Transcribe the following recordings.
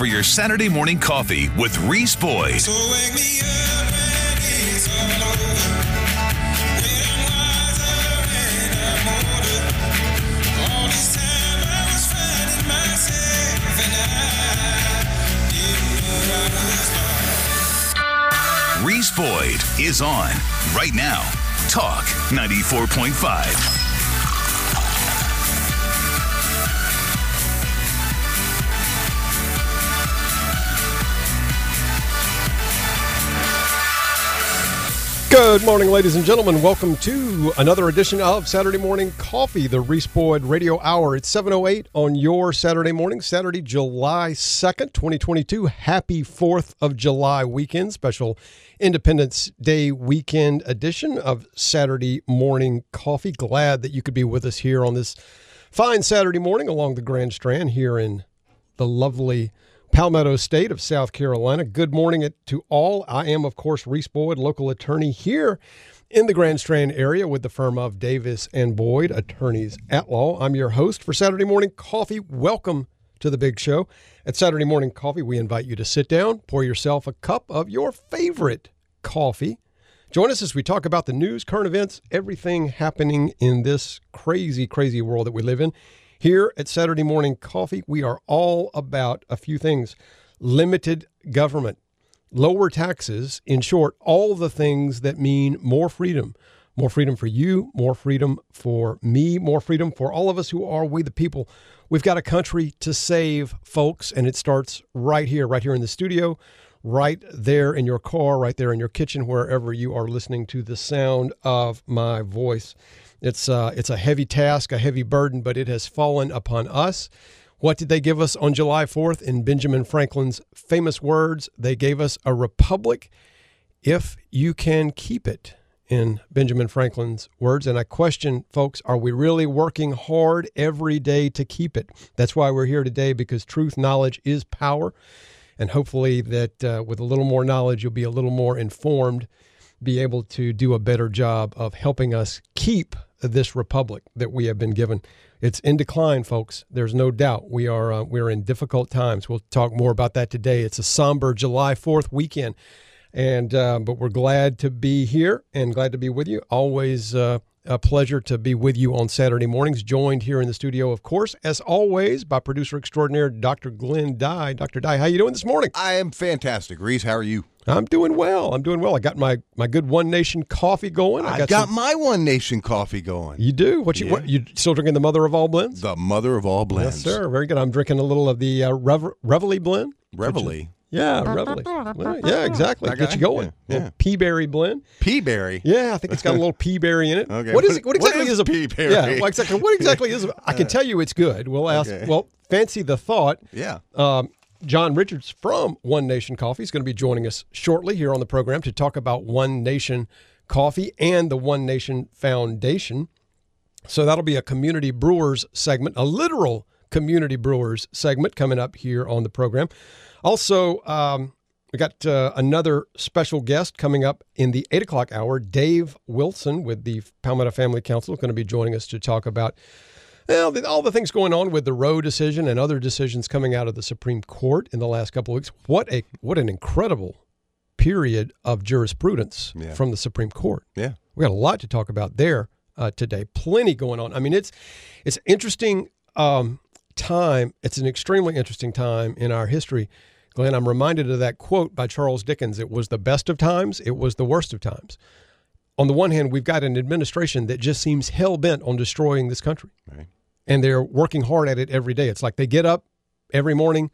for your Saturday morning coffee with Reese Boyd. So Boyd is on right now. Talk 94.5. Good morning, ladies and gentlemen. Welcome to another edition of Saturday Morning Coffee, the Reese Boyd Radio Hour. It's 7.08 on your Saturday morning, Saturday, July 2nd, 2022. Happy 4th of July weekend, special Independence Day weekend edition of Saturday Morning Coffee. Glad that you could be with us here on this fine Saturday morning along the Grand Strand here in the lovely Palmetto State of South Carolina. Good morning to all. I am, of course, Reese Boyd, local attorney here in the Grand Strand area with the firm of Davis and Boyd, attorneys at law. I'm your host for Saturday Morning Coffee. Welcome to the big show. At Saturday Morning Coffee, we invite you to sit down, pour yourself a cup of your favorite coffee. Join us as we talk about the news, current events, everything happening in this crazy, crazy world that we live in. Here at Saturday Morning Coffee, we are all about a few things limited government, lower taxes, in short, all the things that mean more freedom. More freedom for you, more freedom for me, more freedom for all of us who are we the people. We've got a country to save, folks, and it starts right here, right here in the studio, right there in your car, right there in your kitchen, wherever you are listening to the sound of my voice. It's uh, it's a heavy task, a heavy burden, but it has fallen upon us. What did they give us on July 4th in Benjamin Franklin's famous words? They gave us a republic if you can keep it, in Benjamin Franklin's words. And I question, folks, are we really working hard every day to keep it? That's why we're here today, because truth, knowledge is power. And hopefully, that uh, with a little more knowledge, you'll be a little more informed, be able to do a better job of helping us keep this republic that we have been given. It's in decline, folks. There's no doubt. We are uh, we're in difficult times. We'll talk more about that today. It's a somber July 4th weekend, and uh, but we're glad to be here and glad to be with you. Always uh, a pleasure to be with you on Saturday mornings. Joined here in the studio, of course, as always, by producer extraordinaire Dr. Glenn Dye. Dr. Dye, how you doing this morning? I am fantastic. Reese, how are you? I'm doing well. I'm doing well. I got my my good One Nation coffee going. I got, some- some- my One Nation coffee going. You do what you Yeah. what you still drinking the mother of all blends? The mother of all blends. Yes, sir. Very good. I'm drinking a little of the uh, Rev- Reveille blend. Reveille. Yeah, Reveille. Yeah, exactly. That Get guy? you going. Yeah, Little yeah. pea berry blend. Peaberry. Yeah, I think it's got a little pea berry in it. Okay. What is it? What exactly what is a pea berry? Yeah, what exactly? What exactly is? I can tell you it's good. We'll ask. Okay. Well, fancy the thought. Yeah. Um, John Richards from One Nation Coffee is going to be joining us shortly here on the program to talk about One Nation Coffee and the One Nation Foundation. So that'll be a community brewers segment, a literal community brewers segment coming up here on the program. Also, um, we got uh, another special guest coming up in the eight o'clock hour. Dave Wilson with the Palmetto Family Council is going to be joining us to talk about well, the, all the things going on with the Roe decision and other decisions coming out of the Supreme Court in the last couple of weeks. What a what an incredible period of jurisprudence Yeah. from the Supreme Court. Yeah. We got a lot to talk about there uh, today. Plenty going on. I mean, it's it's interesting um, time. It's an extremely interesting time in our history. Glenn, I'm reminded of that quote by Charles Dickens. It was the best of times. It was the worst of times. On the one hand, we've got an administration that just seems hell bent on destroying this country, Right. and they're working hard at it every day. It's like they get up every morning,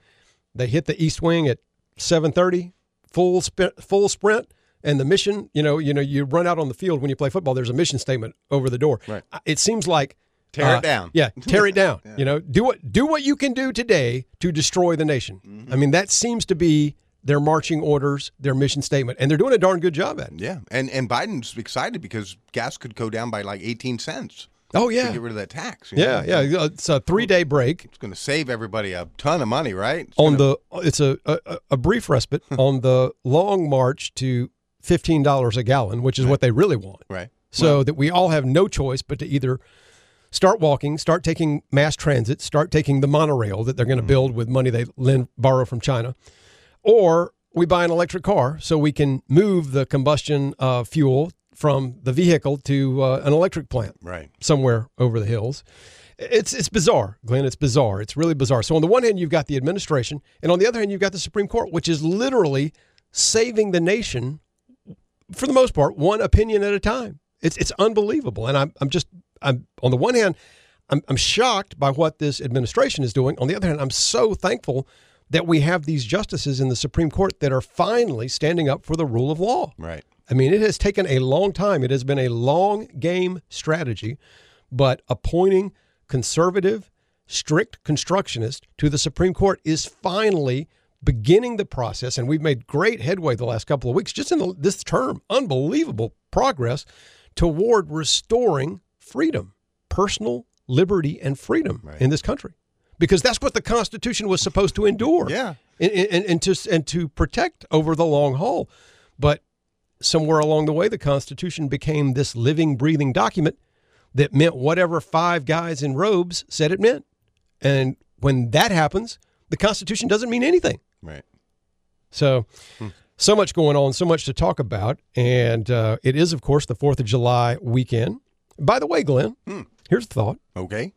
they hit the East Wing at 7:30, full sprint, full sprint, and the mission. You know, you know, you run out on the field when you play football. There's a mission statement over the door. Right. It seems like Tear uh, it down. Yeah, tear it down. You know, do what do what you can do today to destroy the nation. Mm-hmm. I mean, that seems to be their marching orders, their mission statement, and they're doing a darn good job at it. Yeah. And and Biden's excited because gas could go down by like 18 cents. Oh yeah, get rid of that tax. you yeah, know? yeah. It's a three day break It's going to save everybody a ton of money, right? It's on gonna- the. It's a a, a brief respite on the long march to fifteen dollars a gallon, which is what they really want. right. so that we all have no choice but to either start walking, start taking mass transit, start taking the monorail that they're going to build with money they lend borrow from China, or we buy an electric car so we can move the combustion uh, fuel from the vehicle to uh, an electric plant Right. somewhere over the hills. It's it's bizarre, Glenn. It's bizarre. It's really bizarre. So on the one hand, you've got the administration, and on the other hand, you've got the Supreme Court, which is literally saving the nation for the most part, one opinion at a time. It's it's unbelievable, and I'm I'm just I'm on the one hand, I'm I'm shocked by what this administration is doing. On the other hand, I'm so thankful that we have these justices in the Supreme Court that are finally standing up for the rule of law. Right. I mean, it has taken a long time. It has been a long game strategy, but appointing conservative, strict constructionist to the Supreme Court is finally beginning the process. And we've made great headway the last couple of weeks, just in the, this term. Unbelievable progress toward restoring freedom, personal liberty, and freedom Right. in this country. Because that's what the Constitution was supposed to endure Yeah. and, and, and to and to protect over the long haul. But somewhere along the way, the Constitution became this living, breathing document that meant whatever five guys in robes said it meant. And when that happens, the Constitution doesn't mean anything. Right. So, so much going on, so much to talk about, and uh, it is, of course, the Fourth of July weekend. By the way, Glenn, hmm. here's the thought: Okay.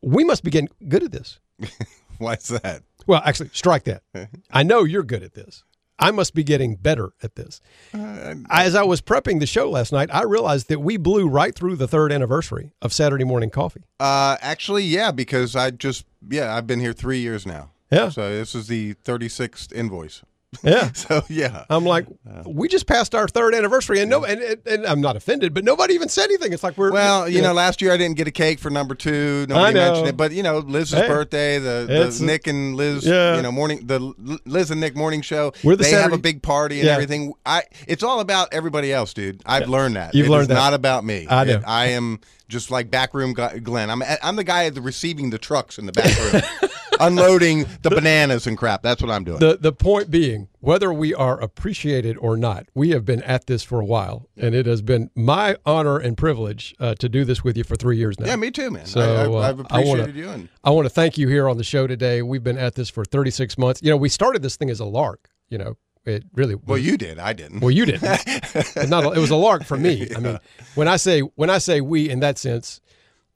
we must be getting good at this. Why's that? Well, actually, strike that. I know you're good at this. I must be getting better at this. As I was prepping the show last night, I realized that we blew right through the third anniversary of Saturday Morning Coffee. Uh, actually, yeah, because I just yeah, I've been here three years now. Yeah. So this is the thirty sixth invoice. Yeah. So yeah. I'm like, uh, we just passed our third anniversary, and no, and, and, and I'm not offended, but nobody even said anything. It's like we're Well, you know, last year I didn't get a cake for number two. Nobody know. mentioned it, but you know, Liz's Hey, birthday, the, it's- the Nick and Liz, Yeah. you know, morning, the L- Liz and Nick morning show. We're the they have Saturday- a big party and Yeah. everything. I, it's all about everybody else, dude. I've learned that. You've It learned that. Not about me. I know. It- I am just like backroom Glenn. I'm I'm the guy at the receiving the trucks in the back room, unloading the bananas and crap. That's what I'm doing. the the point being, whether we are appreciated or not, we have been at this for a while, and it has been my honor and privilege uh, to do this with you for three years now. yeah, me too, man. So, I, I, uh, I've I wanna- appreciated you. And I want to thank you here on the show today. We've been at this for 36 months. You know, we started this thing as a lark. You know, it really. well, you did. I didn't. Well, you didn't. Not. A, it was a lark for me. I mean, when I say when I say we in that sense,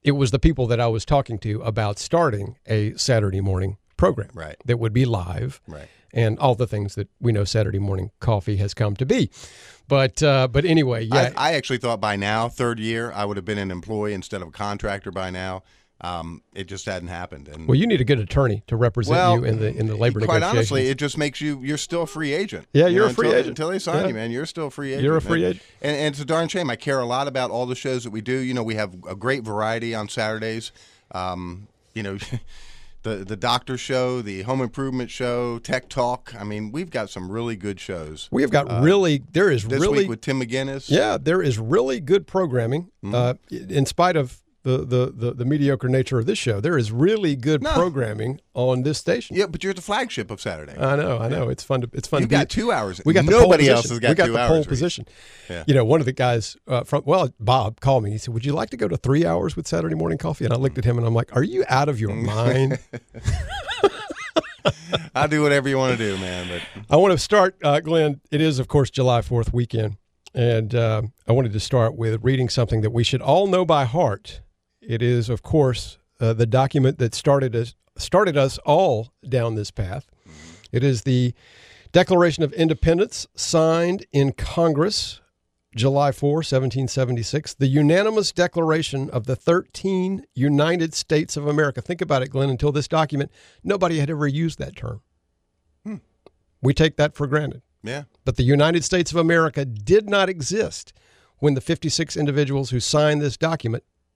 it was the people that I was talking to about starting a Saturday morning program, Right. That would be live, Right. And all the things that we know Saturday morning coffee has come to be. But uh, but anyway, yeah. I, I actually thought by now, third year, I would have been an employee instead of a contractor by now. Um, it just hadn't happened. And well, you need a good attorney to represent Well, you in the in the labor quite honestly, it just makes you you're still a free agent. Yeah, You you're know, a free until, agent. until they sign Yeah. you, man. You're still a free agent. You're a man. free agent. and, and it's a darn shame. I care a lot about all the shows that we do. You know, we have a great variety on Saturdays. Um, you know. The, the doctor show, the home improvement show, tech talk. I mean, we've got some really good shows. we have got really there is uh, This really week with Tim McGinnis. Yeah, there is really good programming. Mm-hmm. Uh, in spite of the, the, the, the mediocre nature of this show, there is really good No. programming on this station. Yeah, but you're the flagship of Saturday. I know, I know. It's fun to it's fun You to be got two hours. We got Nobody else position. has got we got two the hours, pole position. Yeah. You know, one of the guys uh, from well, Bob called me. He said, "Would you like to go to three hours with Saturday morning coffee?" And I looked at him and I'm like, "Are you out of your Mm. mind?" I'll do whatever you want to do, man. But I want to start, uh, Glenn. It is, of course, July 4th weekend. And uh, I wanted to start with reading something that we should all know by heart. It is, of course, uh, the document that started us, started us all down this path. It is the Declaration of Independence signed in Congress July 4, 1776, the unanimous declaration of the 13 United States of America. Think about it, Glenn. Until this document, nobody had ever used that term. We take that for granted. yeah, But the United States of America did not exist when the 56 individuals who signed this document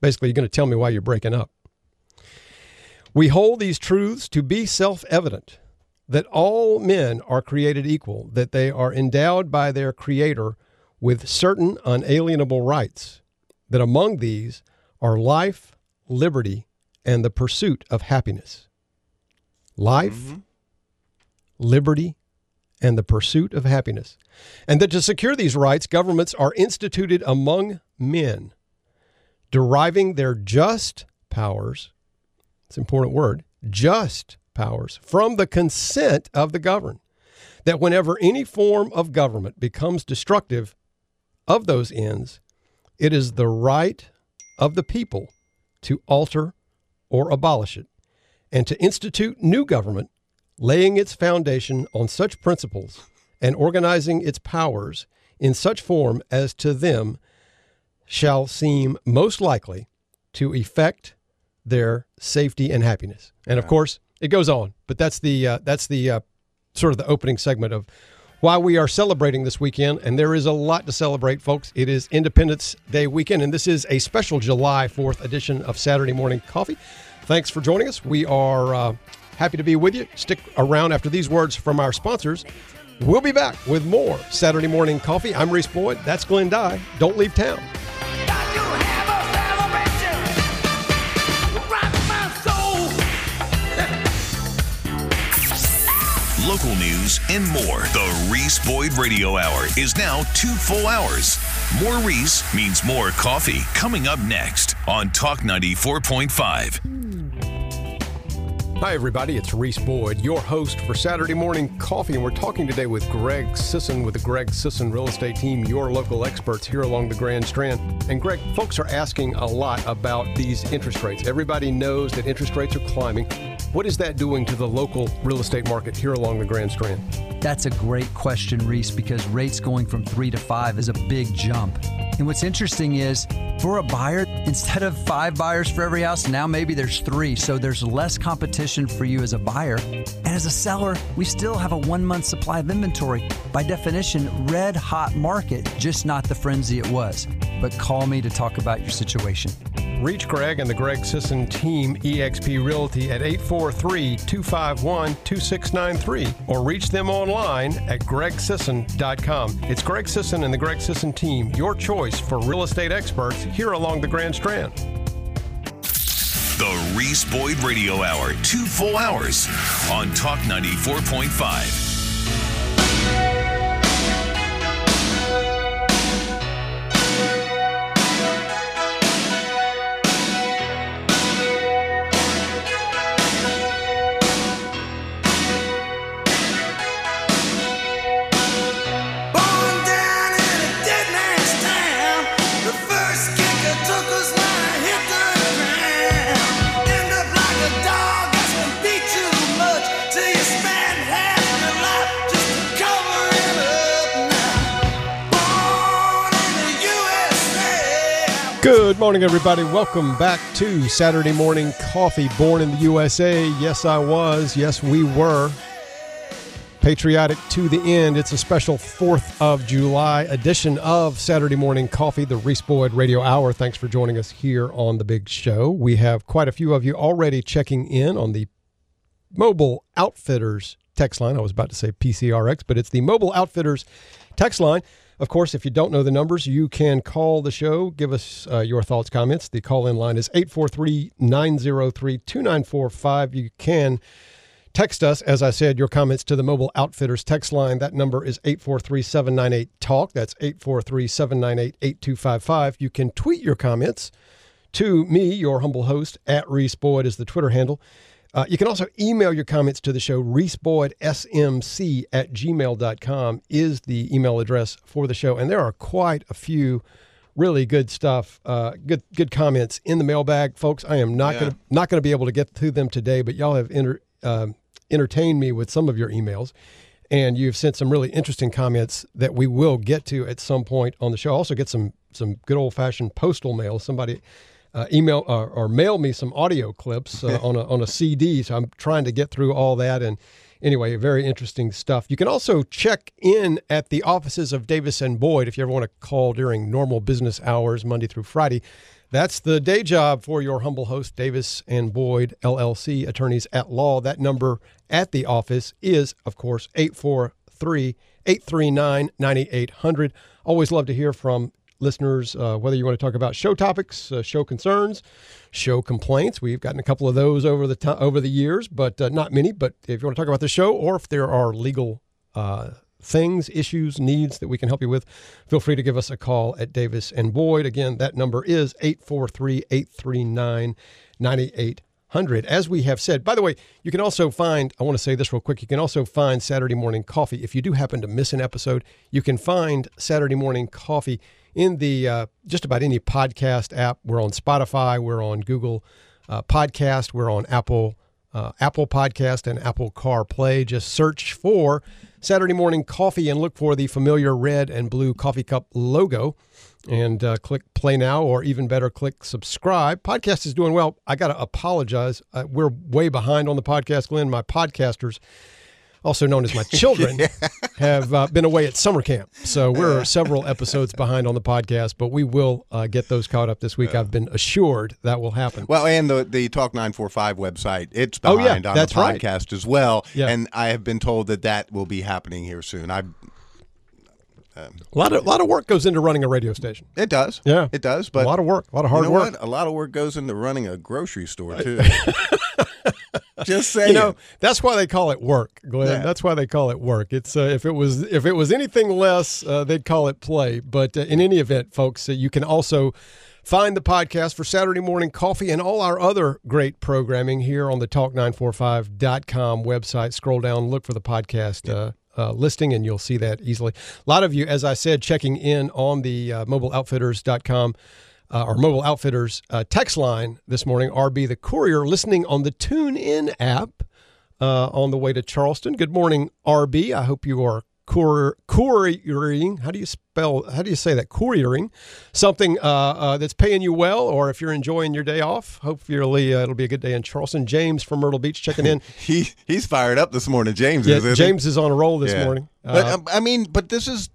Basically, you're going to tell me why you're breaking up. We hold these truths to be self evident that all men are created equal, that they are endowed by their Creator with certain unalienable rights, that among these are life, liberty, and the pursuit of happiness. Life, mm-hmm. liberty, and the pursuit of happiness. And that to secure these rights, governments are instituted among men, deriving their just powers, it's an important word, just powers, from the consent of the governed. That whenever any form of government becomes destructive of those ends, it is the right of the people to alter or abolish it, and to institute new government, laying its foundation on such principles and organizing its powers in such form as to them shall seem most likely to effect their safety and happiness. And of course, it goes on, but that's the uh, that's the uh, sort of the opening segment of why we are celebrating this weekend. And there is a lot to celebrate, folks. It is Independence Day weekend, and this is a special July 4th edition of Saturday Morning Coffee. Thanks for joining us. We are uh, happy to be with you. Stick around after these words from our sponsors. We'll be back with more Saturday Morning Coffee. I'm Reese Boyd. That's Glenn Dye. Don't leave town. Local news and more. The Reese Boyd Radio Hour is now two full hours. More Reese means more coffee. Coming up next on Talk 94.5. Hi, everybody. It's Reese Boyd, your host for Saturday Morning Coffee, and we're talking today with Greg Sisson with the Greg Sisson Real Estate Team, your local experts here along the Grand Strand. And Greg, folks are asking a lot about these interest rates. Everybody knows that interest rates are climbing. What is that doing to the local real estate market here along the Grand Strand? That's a great question, Reese, because rates going from three to five is a big jump. And what's interesting is for a buyer, instead of five buyers for every house, now maybe there's three. So there's less competition for you as a buyer. And as a seller, we still have a one month supply of inventory. By definition, red hot market, just not the frenzy it was. But call me to talk about your situation. Reach Greg and the Greg Sisson team, eXp Realty, at 843 251 2693 or reach them online at gregsisson.com. It's Greg Sisson and the Greg Sisson team, your choice for real estate experts here along the Grand Strand. The Reese Boyd Radio Hour, two full hours on Talk 94.5. Good morning, everybody. Welcome back to Saturday Morning Coffee, born in the USA. Yes, I was. Yes, we were. Patriotic to the end. It's a special 4th of July edition of Saturday Morning Coffee, the Reese Boyd Radio Hour. Thanks for joining us here on the big show. We have quite a few of you already checking in on the Mobile Outfitters text line. I was about to say PCRX, but it's the Mobile Outfitters text line. Of course, if you don't know the numbers, you can call the show. Give us uh, your thoughts, comments. The call in line is 843 903 2945. You can text us, as I said, your comments to the Mobile Outfitters text line. That number is 843 798 TALK. That's 843 798 8255. You can tweet your comments to me, your humble host, at Reese Boyd is the Twitter handle. Uh, you can also email your comments to the show. ReeseBoydSMC at gmail.com is the email address for the show. And there are quite a few really good stuff, uh, good good comments in the mailbag, folks. I am not Yeah. gonna not gonna be able to get to them today, but y'all have enter, um entertained me with some of your emails, and you've sent some really interesting comments that we will get to at some point on the show. Also, get some some good old fashioned postal mail. Somebody uh, email or, or mail me some audio clips uh, on a on a CD. So I'm trying to get through all that and. Anyway, very interesting stuff. You can also check in at the offices of Davis and Boyd if you ever want to call during normal business hours, Monday through Friday. That's the day job for your humble host, Davis and Boyd LLC, attorneys at law. That number at the office is, of course, 843 839 9800. Always love to hear from listeners, uh, whether you want to talk about show topics, uh, show concerns, show complaints. We've gotten a couple of those over the to- over the years, but uh, not many. But if you want to talk about the show, or if there are legal uh, things, issues, needs that we can help you with, feel free to give us a call at Davis and Boyd. Again, that number is 843 839 9800. As we have said, by the way, you can also find, I want to say this real quick, you can also find Saturday Morning Coffee. If you do happen to miss an episode, you can find Saturday Morning Coffee in the uh, just about any podcast app. We're on Spotify, we're on Google uh, Podcast, we're on Apple uh, Apple Podcast and Apple CarPlay. Just search for Saturday Morning Coffee and look for the familiar red and blue coffee cup logo and uh, click play now, or even better, click subscribe. Podcast is doing well. I got to apologize. Uh, we're way behind on the podcast, Glenn. My podcasters, also known as my children, have uh, been away at summer camp. So we're several episodes behind on the podcast, but we will uh, get those caught up this week. I've been assured that will happen. Well, and the the Talk Nine Four Five website, it's Oh, yeah, behind on the right. podcast as well. Yeah. And I have been told that that will be happening here soon. I A lot of, lot of work goes into running a radio station. it does, Yeah. it does. But a lot of work, a lot of hard you know work. what? A lot of work goes into running a grocery store too. Just saying. You know, that's why they call it work, Glenn. Yeah. That's why they call it work. It's uh, if it was if it was anything less, uh, they'd call it play. But uh, in any event, folks, uh, you can also find the podcast for Saturday Morning Coffee and all our other great programming here on the Talk945.com website. Scroll down, look for the podcast. Uh, uh, listing and you'll see that easily. A lot of you, as I said, checking in on the uh, mobileoutfitters.com uh, or mobile outfitters uh, text line this morning. RB the courier listening on the TuneIn app uh, on the way to Charleston. Good morning, RB. I hope you are courier, couriering. How do you spell? How do you say that? Couriering something uh, uh, that's paying you well, or if you're enjoying your day off. Hopefully, uh, it'll be a good day in Charleston. James from Myrtle Beach checking in. he he's fired up this morning. James yeah, is. isn't he? James is on a roll this Yeah. morning. But Uh, um, I mean, but this is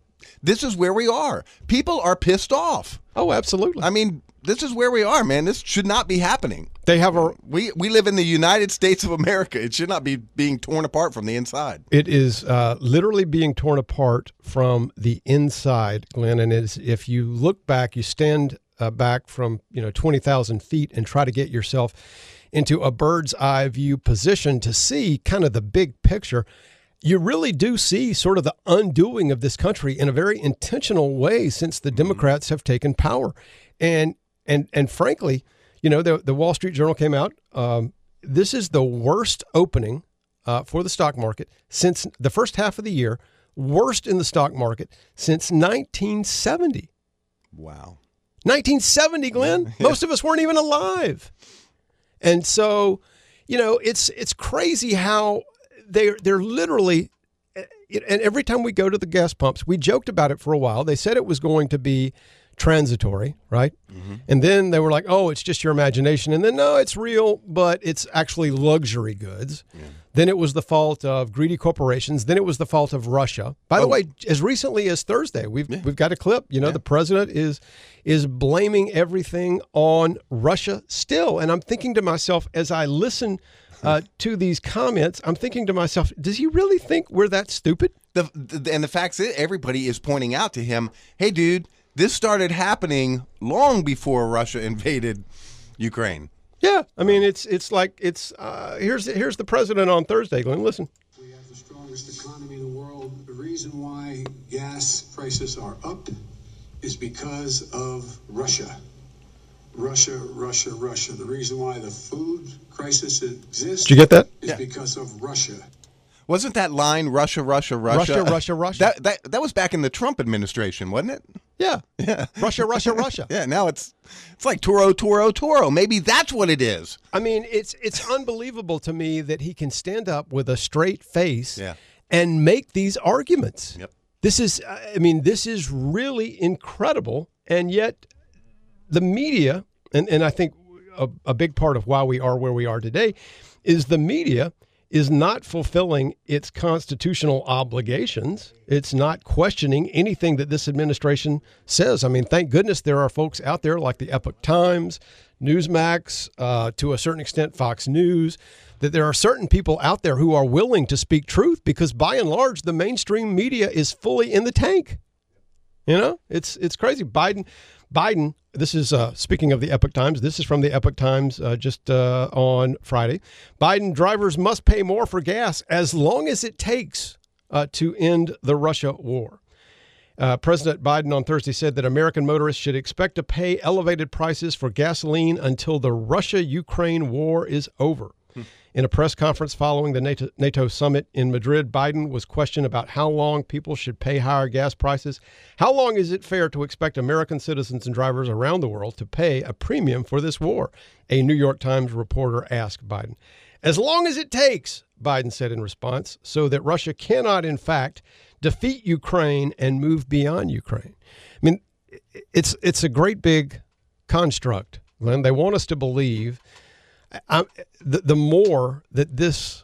this is where we are. People are pissed off. oh, absolutely. I mean, this is where we are, man. This should not be happening. they have a We we live in the United States of America. It should not be being torn apart from the inside. It is uh, literally being torn apart from the inside, Glenn. And it's, if you look back, you stand uh, back from you know twenty thousand feet and try to get yourself into a bird's eye view position to see kind of the big picture. You really do see sort of the undoing of this country in a very intentional way since the Democrats have taken power, and and and frankly, you know the the Wall Street Journal came out. Um, this is the worst opening uh, for the stock market since the first half of the year, worst in the stock market since 1970. Wow. 1970, Glenn. Most of us weren't even alive. And so, you know, it's it's crazy how they're they're literally eh, and every time we go to the gas pumps, we joked about it for a while. They said it was going to be transitory, right? Mm-hmm. And then they were like, "Oh, it's just your imagination." And then no, it's real, but it's actually luxury goods. Then it was the fault of greedy corporations. Then it was the fault of Russia. By the oh. way, as recently as Thursday, we've we've got a clip. You know, the president is is blaming everything on Russia still. And I'm thinking to myself as I listen uh, to these comments, I'm thinking to myself, does he really think we're that stupid? The, the and the fact is, everybody is pointing out to him, "Hey, dude, this started happening long before Russia invaded Ukraine." Yeah, I mean it's it's like it's uh, here's here's the president on Thursday. Glenn, listen. We have the strongest economy in the world. The reason why gas prices are up is because of Russia. Russia, Russia, Russia. The reason why the food crisis exists Did you get that? is because of Russia. Wasn't that line Russia, Russia, Russia, Russia, Russia, Russia. That that that was back in the Trump administration, wasn't it? Yeah, yeah. Russia, Russia, Russia. Yeah. Now it's it's like Tora, Tora, Tora. Maybe that's what it is. I mean, it's it's unbelievable to me that he can stand up with a straight face Yeah. and make these arguments. Yep. This is, I mean, this is really incredible and yet the media, and, and I think a, a big part of why we are where we are today is the media is not fulfilling its constitutional obligations. It's not questioning anything that this administration says. I mean, thank goodness there are folks out there like the Epoch Times, Newsmax, uh, to a certain extent, Fox News, that there are certain people out there who are willing to speak truth because by and large, the mainstream media is fully in the tank. You know, it's it's crazy. Biden, Biden. This is uh, speaking of the Epoch Times. This is from the Epoch Times uh, just uh, on Friday. Biden drivers must pay more for gas as long as it takes uh, to end the Russia war. Uh, President Biden on Thursday said that American motorists should expect to pay elevated prices for gasoline until the Russia Ukraine war is over. In a press conference following the NATO, summit in Madrid, Biden was questioned about how long people should pay higher gas prices. How long is it fair to expect American citizens and drivers around the world to pay a premium for this war? A New York Times reporter asked Biden. As long as it takes, Biden said in response, so that Russia cannot, in fact, defeat Ukraine and move beyond Ukraine. I mean, it's it's a great big construct, Glenn. They want us to believe. I, the, the more that this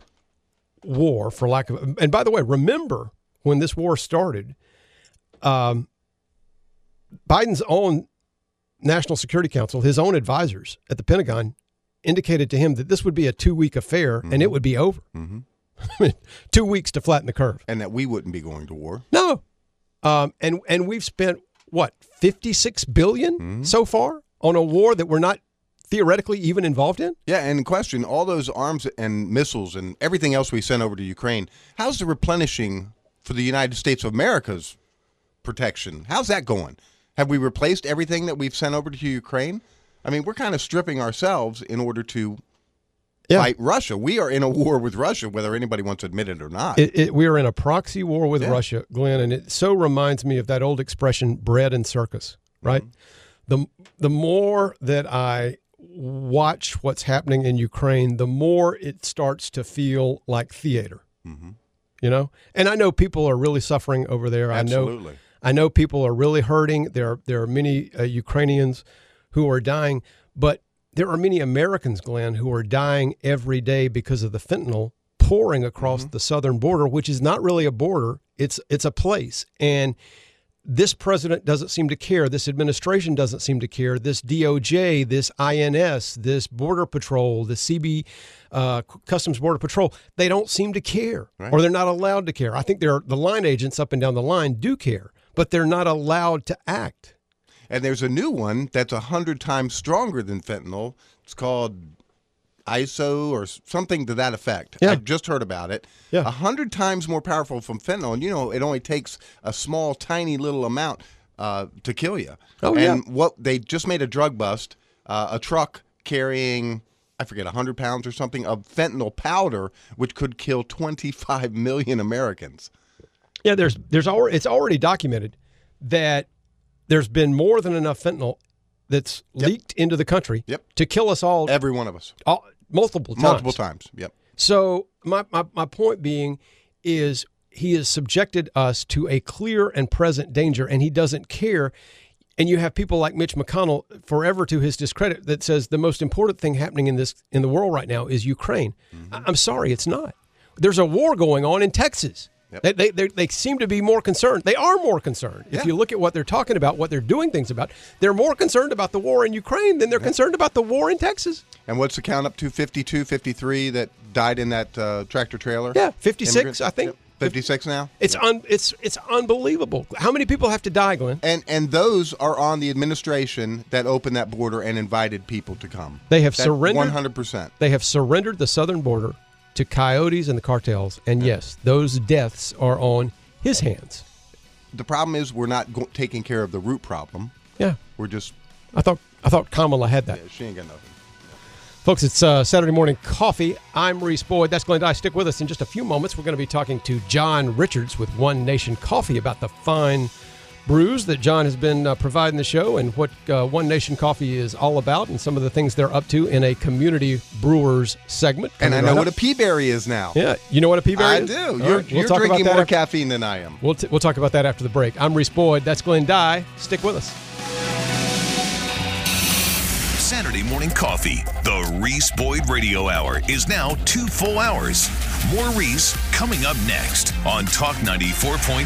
war, for lack of, and by the way, remember when this war started, um, Biden's own National Security Council, his own advisors at the Pentagon, indicated to him that this would be a two week affair and it would be over. two weeks to flatten the curve. and that we wouldn't be going to war. No. Um, and and we've spent what fifty six billion so far on a war that we're not theoretically even involved in. Yeah, and question, all those arms and missiles and everything else we sent over to Ukraine, how's the replenishing for the United States of America's protection? How's that going? Have we replaced everything that we've sent over to Ukraine? I mean, we're kind of stripping ourselves in order to Yeah. fight Russia. We are in a war with Russia, whether anybody wants to admit it or not. It, it, we are in a proxy war with Yeah. Russia, Glenn, and it so reminds me of that old expression, "bread and circus." Right. Mm-hmm. The the more that I watch what's happening in Ukraine, the more it starts to feel like theater. You know, and I know people are really suffering over there. I know I know people are really hurting. There, there are many uh, Ukrainians who are dying, but there are many Americans, Glenn, who are dying every day because of the fentanyl pouring across the southern border, which is not really a border; it's it's a place. And this president doesn't seem to care. This administration doesn't seem to care. This DOJ, this INS, this Border Patrol, the CB, uh, Customs Border Patrol, they don't seem to care, or they're not allowed to care. I think they're the line agents up and down the line do care, but they're not allowed to act. And there's a new one that's a hundred times stronger than fentanyl. It's called ISO or something to that effect. Yeah. I just heard about it. Yeah. A hundred times more powerful from fentanyl. And you know, it only takes a small, tiny little amount uh, to kill you. Oh, and yeah. what they just made a drug bust, uh, a truck carrying. I forget, 100 pounds or something of fentanyl powder, which could kill 25 million Americans. Yeah, there's there's already it's already documented that there's been more than enough fentanyl that's leaked into the country Yep. to kill us all, Every one of us. all multiple times. Multiple times. Yep. So my, my my point being is he has subjected us to a clear and present danger, and he doesn't care. And you have people like Mitch McConnell, forever to his discredit, that says the most important thing happening in this in the world right now is Ukraine. Mm-hmm. I- I'm sorry, it's not. There's a war going on in Texas. Yep. They, they, they, they seem to be more concerned. They are more concerned. If you look at what they're talking about, what they're doing things about, they're more concerned about the war in Ukraine than they're concerned about the war in Texas. And what's the count up to? 52, 53 that died in that uh, tractor trailer? Yeah, 56, Immigrants? I think. Yep. 56 now? It's un, it's it's unbelievable. How many people have to die, Glenn? And and those are on the administration that opened that border and invited people to come. They have That surrendered. 100%. They have surrendered the southern border to coyotes and the cartels, and yes, those deaths are on his hands. The problem is we're not go- taking care of the root problem. Yeah, We're just I thought I thought Kamala had that. yeah, she ain't got nothing. Folks, it's uh, Saturday morning coffee. I'm Reese Boyd. That's Glenn Dye. Stick with us in just a few moments. We're going to be talking to John Richards with One Nation Coffee about the fine brews that John has been uh, providing the show and what uh, One Nation Coffee is all about and some of the things they're up to in a community brewers segment. And I know right what a pea berry is now. Yeah, you know what a pea berry I is? do. All You're, right, you're drinking more after- caffeine than I am. We'll, t- we'll talk about that after the break. I'm Reese Boyd. That's Glenn Dye. Stick with us. Saturday morning coffee. The Reese Boyd Radio Hour is now two full hours. More Reese coming up next on Talk 94.5.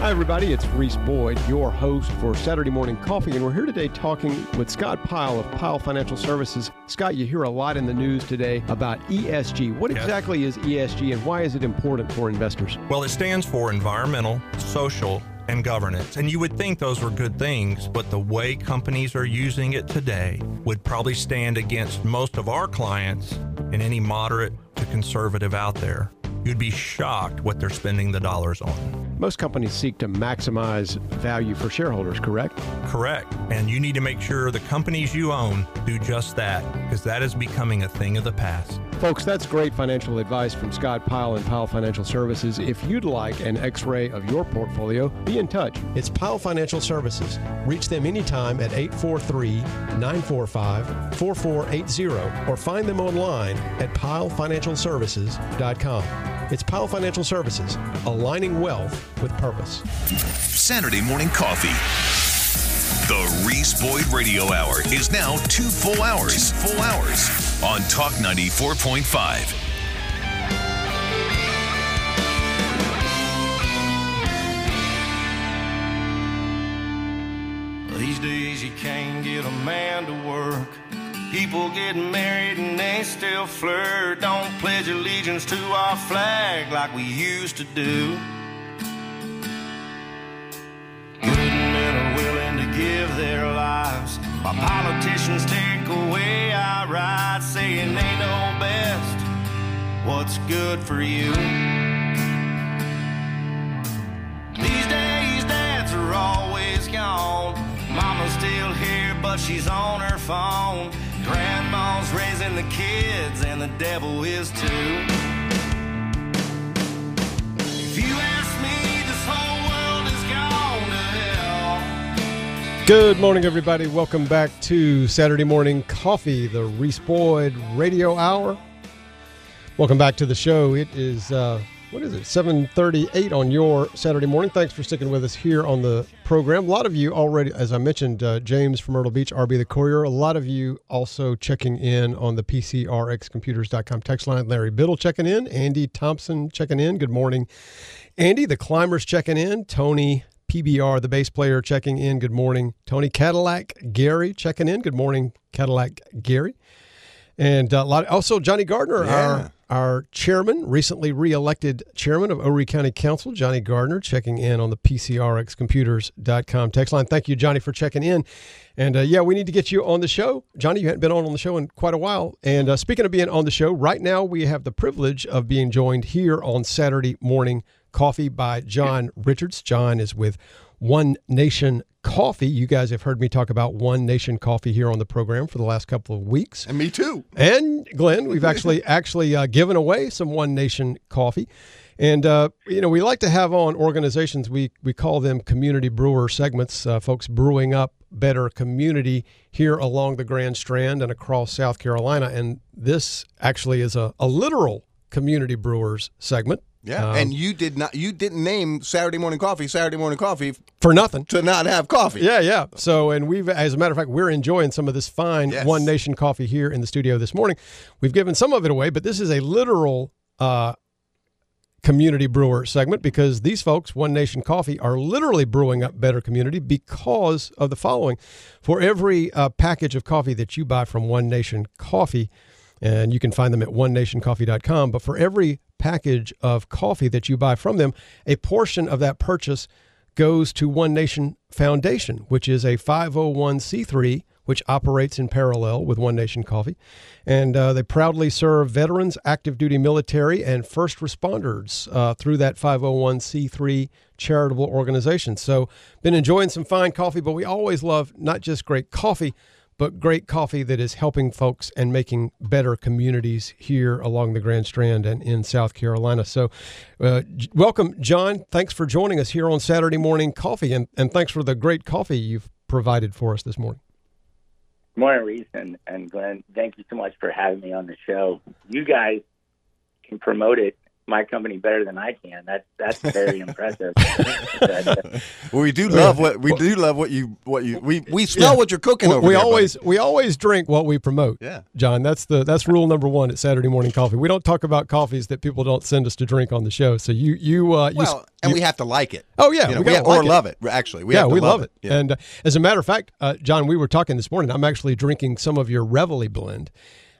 Hi, everybody. It's Reese Boyd, your host for Saturday Morning Coffee, and we're here today talking with Scott Pyle of Pyle Financial Services. Scott, you hear a lot in the news today about ESG. What Yes. exactly is ESG, and why is it important for investors? Well, it stands for environmental, social, and governance. And you would think those were good things, but the way companies are using it today would probably stand against most of our clients and any moderate to conservative out there. You'd be shocked what they're spending the dollars on. Most companies seek to maximize value for shareholders, correct? Correct. And you need to make sure the companies you own do just that, because that is becoming a thing of the past. Folks, that's great financial advice from Scott Pyle and Pyle Financial Services. If you'd like an x ray of your portfolio, be in touch. It's Pyle Financial Services. Reach them anytime at 843 945 4480 or find them online at pylefinancialservices.com. It's Pyle Financial Services, aligning wealth with purpose. Saturday morning coffee. The Reese Boyd Radio Hour is now two full hours. Two full hours on Talk 94.5. These days you can't get a man to work. People getting married and they still flirt. Don't pledge allegiance to our flag like we used to do. Give their lives. While politicians take away our rights, saying they know best what's good for you. These days, dads are always gone. Mama's still here, but she's on her phone. Grandma's raising the kids, and the devil is too. If you ask Good morning, everybody. Welcome back to Saturday Morning Coffee, the Reese Boyd Radio Hour. Welcome back to the show. It is uh, what is it? Seven thirty-eight on your Saturday morning. Thanks for sticking with us here on the program. A lot of you already, as I mentioned, uh, James from Myrtle Beach, RB the Courier. A lot of you also checking in on the PCRXComputers.com text line. Larry Biddle checking in. Andy Thompson checking in. Good morning, Andy. The Climbers checking in. Tony PBR, the bass player, checking in. Good morning. Tony Cadillac Gary checking in. Good morning, Cadillac Gary. And uh, a lot, also Johnny Gardner, Yeah. our our chairman, recently reelected chairman of Horry County Council, Johnny Gardner, checking in on the PCRXComputers.com text line. Thank you, Johnny, for checking in. And uh, yeah, we need to get you on the show. Johnny, you hadn't been on on the show in quite a while. And uh, speaking of being on the show, right now we have the privilege of being joined here on Saturday morning coffee by John Richards. John is with One Nation Coffee. You guys have heard me talk about One Nation Coffee here on the program for the last couple of weeks. And me too. And Glenn, we've actually actually uh, given away some One Nation coffee, and uh, you know we like to have on organizations we we call them community brewer segments, uh, folks brewing up better community here along the Grand Strand and across South Carolina, and this actually is a, a literal community brewers segment. Yeah. Um, and you did not. You didn't name Saturday morning coffee. Saturday morning coffee for nothing. to not have coffee. Yeah, yeah. So, and we've, as a matter of fact, we're enjoying some of this fine Yes. One Nation coffee here in the studio this morning. We've given some of it away, but this is a literal uh, community brewer segment because these folks, One Nation Coffee, are literally brewing up better community because of the following. For every uh, package of coffee that you buy from One Nation Coffee, and you can find them at onenationcoffee.com, but for every package of coffee that you buy from them, a portion of that purchase goes to One Nation Foundation, which is a 501c3 which operates in parallel with One Nation Coffee. And uh, they proudly serve veterans, active duty military, and first responders uh, through that 501c3 charitable organization. So, been enjoying some fine coffee, but we always love not just great coffee, but great coffee that is helping folks and making better communities here along the Grand Strand and in South Carolina. So, uh, welcome, John. Thanks for joining us here on Saturday Morning Coffee, and, and thanks for the great coffee you've provided for us this morning. Morning, Reese and, and Glenn. Thank you so much for having me on the show. You guys can promote it my company better than I can. That's that's very impressive. Well, we do love what we do love what you what you we we smell Yeah. what you're cooking we, over we there, buddy. always we always drink what we promote. Yeah. John, that's the that's rule number one at Saturday morning coffee. We don't talk about coffees that people don't send us to drink on the show. So you you uh, you, well, and we have to like it. Oh yeah, You know, we we gotta have, or like it. love it. Actually, we yeah, have to we love it. Yeah. And uh, as a matter of fact, uh, John, we were talking this morning. I'm actually drinking some of your Reveille blend,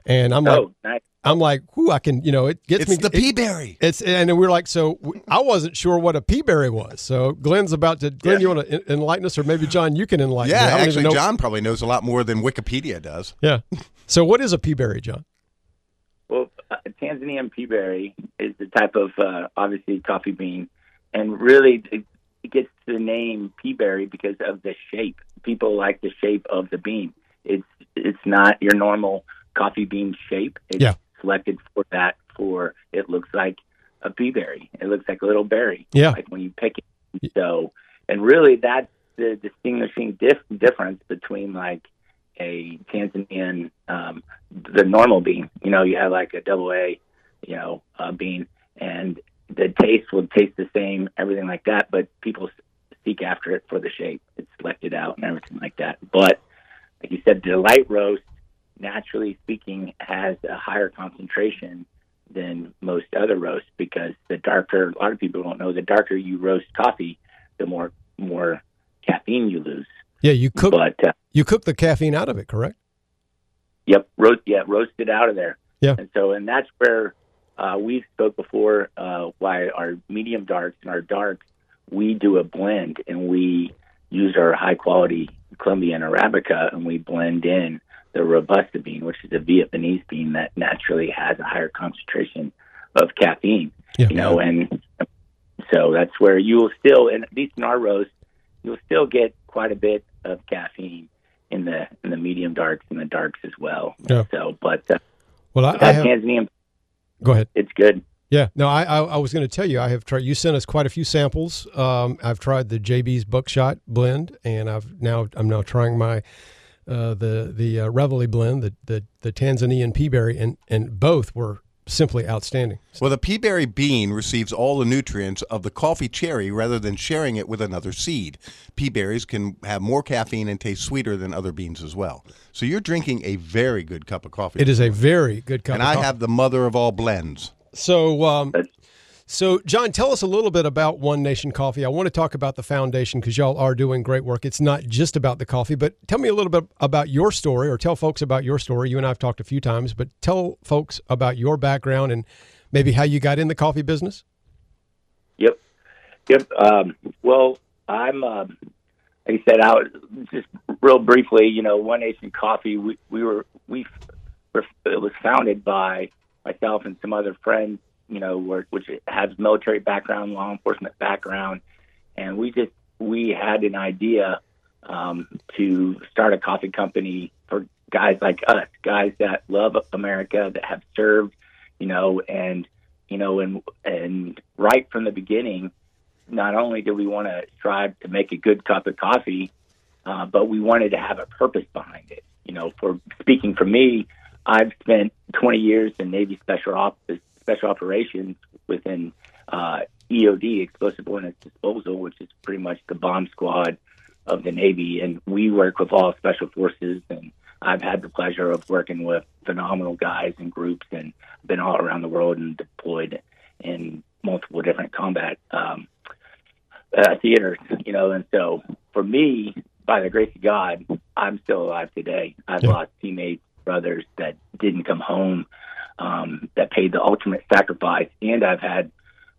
and I'm like, oh, nice. I'm like, whoo, I can, you know, it gets it's me. the it- pea berry. It's and we we're like, so I wasn't sure what a pea berry was. So Glenn's about to. Glenn, you want to enlighten us, or maybe John, you can enlighten. Yeah, me. I don't even actually, know- John probably knows a lot more than Wikipedia does. Yeah. So what is a pea berry, John? Well, uh, Tanzanian pea berry is the type of uh, obviously coffee bean, and really it, it gets the name pea berry because of the shape. People like the shape of the bean. It's it's not your normal coffee bean shape. It's Yeah. Selected for that. For it looks like a pea berry. It looks like a little berry. Yeah. Like when you pick it. So, and really that's the distinguishing dif- difference between like a Tanzanian, um, the normal bean. You know, you have like a double A, you know, uh, bean, and the taste will taste the same, everything like that. But people seek after it for the shape. It's selected out and everything like that. But like you said, the light roast, naturally speaking, has a higher concentration than most other roasts because the darker. A lot of people don't know the darker you roast coffee, the more more caffeine you lose. Yeah, you cook But uh, you cook the caffeine out of it, correct? Yep, roast yeah, roasted out of there. Yeah. And so and that's where uh, we spoke before uh, why our medium darks and our darks we do a blend and we use our high quality Colombian Arabica and we blend in the Robusta bean, which is a Vietnamese bean that naturally has a higher concentration of caffeine. Yeah. You know, and so that's where you will still, and at least in our roast, you'll still get quite a bit of caffeine in the in the medium darks and the darks as well. Yeah. So, but uh, Well, I, I have. Tanzanian, Go ahead. it's good. Yeah, no, I I, I was going to tell you I have tried. You sent us quite a few samples. Um, I've tried the JB's Buckshot blend, and I've now I'm now trying my uh, the the uh, Reveille blend, the the the Tanzanian pea berry, and and both were simply outstanding. Well, the pea berry bean receives all the nutrients of the coffee cherry rather than sharing it with another seed. Pea berries can have more caffeine and taste sweeter than other beans as well. So you're drinking a very good cup of coffee. It is a very good cup. and of I coffee. have the mother of all blends. So, um, That's- so John, tell us a little bit about One Nation Coffee. I want to talk about the foundation because y'all are doing great work. It's not just about the coffee, but tell me a little bit about your story, or tell folks about your story. You and I have talked a few times, but tell folks about your background and maybe how you got in the coffee business. Yep. Yep. Um, well, I'm, um, like I said, out just real briefly, you know, One Nation Coffee, we, we were, we, it was founded by myself and some other friends, you know, were, which has military background, law enforcement background. And we just, we had an idea, um, to start a coffee company for guys like us, guys that love America, that have served, you know, and, you know, and and right from the beginning, not only did we want to strive to make a good cup of coffee, uh, but we wanted to have a purpose behind it. You know, for speaking for me, I've spent 20 years in Navy Special Op- Special Operations within uh, EOD, Explosive Ordnance Disposal, which is pretty much the bomb squad of the Navy, and we work with all special forces and I've had the pleasure of working with phenomenal guys and groups and been all around the world and deployed in multiple different combat um, uh, theaters, you know. And so for me, by the grace of God, I'm still alive today. I've Yeah. lost teammates, brothers that didn't come home, um, that paid the ultimate sacrifice, and I've had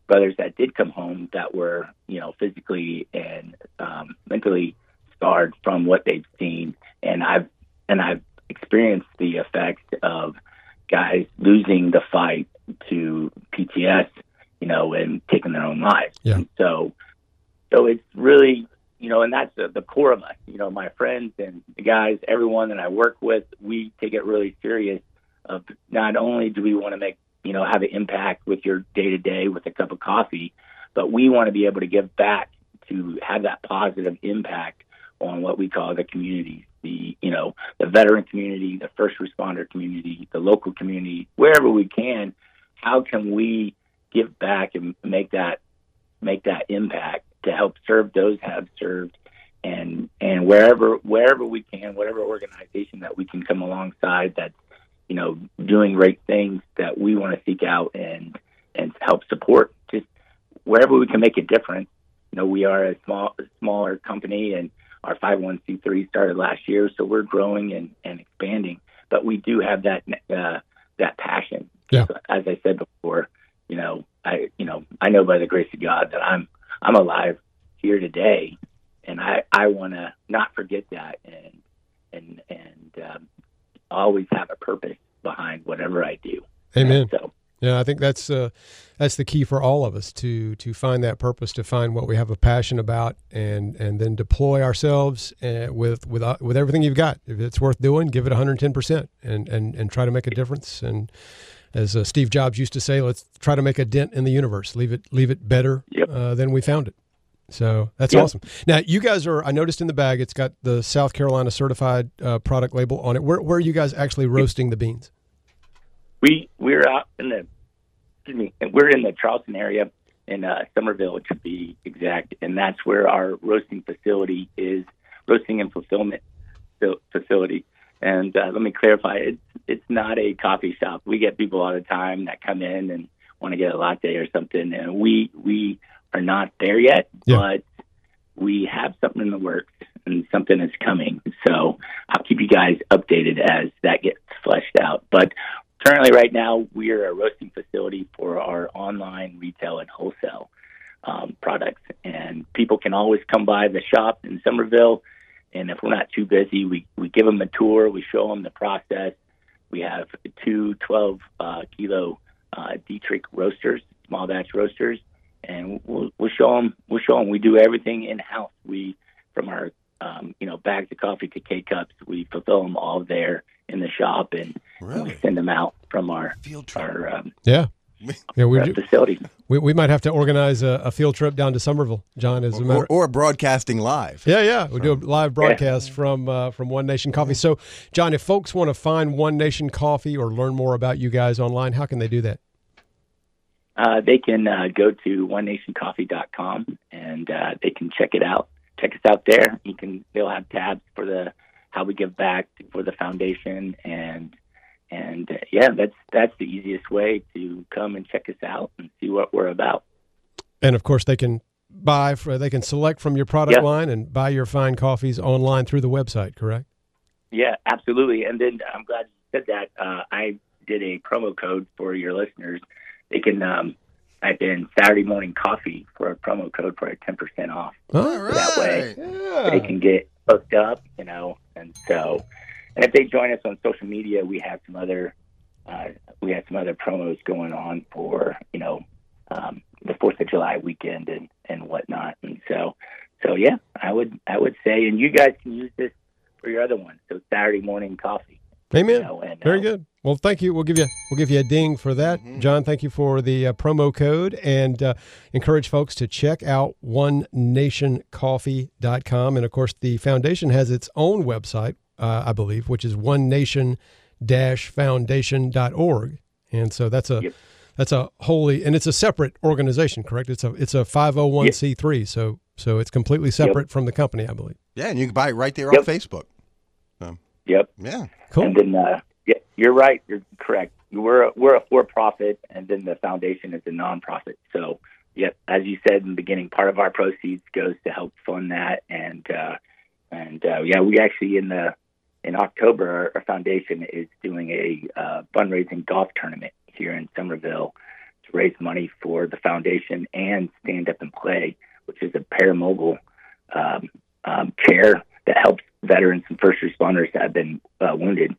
brothers that did come home that were, you know, physically and um, mentally scarred from what they've seen, and I've and I've experienced the effect of guys losing the fight to PTS, you know, and taking their own lives. Yeah. And so, so it's really, you know, and that's the, the core of us. You know, my friends and the guys, everyone that I work with, we take it really serious. Of not only do we want to make, you know, have an impact with your day to day with a cup of coffee, but we want to be able to give back to have that positive impact on what we call the community, the you know the veteran community, the first responder community, the local community, wherever we can. How can we give back and make that make that impact to help serve those have served and and wherever wherever we can whatever organization that we can come alongside that's you know doing great things that we want to seek out and and help support. Just wherever we can make a difference you know we are a small smaller company and our 501c3 started last year so we're growing and, and expanding. But we do have that uh, that passion. Yeah. So, as i said before you know i you know i know by the grace of god that i'm i'm alive here today and i i want to not forget that and and and um, always have a purpose behind whatever i do Amen. And so Yeah, I think that's uh, that's the key for all of us to to find that purpose, to find what we have a passion about, and and then deploy ourselves uh, with with uh, with everything you've got. If it's worth doing, give it 110 percent, and and and try to make a difference. And as uh, Steve Jobs used to say, let's try to make a dent in the universe. Leave it leave it better Yep. uh, than we found it. So that's Yep. awesome. Now you guys are. I noticed in the bag, it's got the South Carolina certified uh, product label on it. Where where are you guys actually roasting the beans? we we're out in the excuse me we're in the charleston area in uh, somerville to be exact and that's where our roasting facility is roasting and fulfillment facility and uh, let me clarify it's it's not a coffee shop we get people all the time that come in and want to get a latte or something and we we are not there yet Yeah. but we have something in the works and something is coming. So i'll keep you guys updated as that gets fleshed out. But currently right now we are a roasting facility for our online retail and wholesale um, products. And people can always come by the shop in somerville. And if we're not too busy we, we give them a tour. We show them the process. We have two 12 uh, kilo uh, Diedrich roasters small batch roasters and we'll, we'll show them we'll show them we do everything in house we from our um, you know bags of coffee to k cups we fulfill them all there in the shop and and we send them out from our Field trip. our um, Yeah. Yeah, we, uh, facility. we we might have to organize a, a field trip down to Somerville, John. As a Or, matter, or broadcasting live. yeah, yeah, we do a live broadcast from uh, from One Nation Coffee. So, John, if folks want to find One Nation Coffee or learn more about you guys online, how can they do that? Uh, they can uh, go to onenationcoffee.com and uh, they can check it out. Check us out there. You can. They'll have tabs for the how we give back for the foundation and and uh, yeah, that's that's the easiest way to come and check us out and see what we're about. And of course, they can buy. For, they can select from your product Yeah. line and buy your fine coffees online through the website. Correct? Yeah, absolutely. And then I'm glad you said that. Uh, I did a promo code for your listeners. They can um, type in Saturday morning coffee for a promo code for a 10% off. All That way Yeah. they can get hooked up, you know. And so, and if they join us on social media, we have some other, uh, we have some other promos going on for, you know, um, the Fourth of July weekend and and whatnot. And so, so yeah, I would I would say, and you guys can use this for your other one. So Saturday morning coffee. Amen. You know, and, Very uh, good. Well, thank you. We'll give you we'll give you a ding for that, John. Thank you for the uh, promo code, and uh, encourage folks to check out onenationcoffee.com. And of course, the foundation has its own website, uh, I believe, which is one nation foundation.org. And so that's a Yep. that's a wholly and it's a separate organization, correct? It's a it's a five hundred one c three. So so it's completely separate from the company, I believe. Yeah, and you can buy it right there Yep. on Facebook. Yep. Yeah. Cool. And then, uh, yeah, you're right. You're correct. We're a, we're a for-profit, and then the foundation is a nonprofit. So, yeah, as you said in the beginning, part of our proceeds goes to help fund that, and uh, and uh, yeah, we actually in the in October, our, our foundation is doing a uh, fundraising golf tournament here in Somerville to raise money for the foundation and Stand Up and Play, which is a paramobile um, um, chair that helps veterans and first responders that have been uh, wounded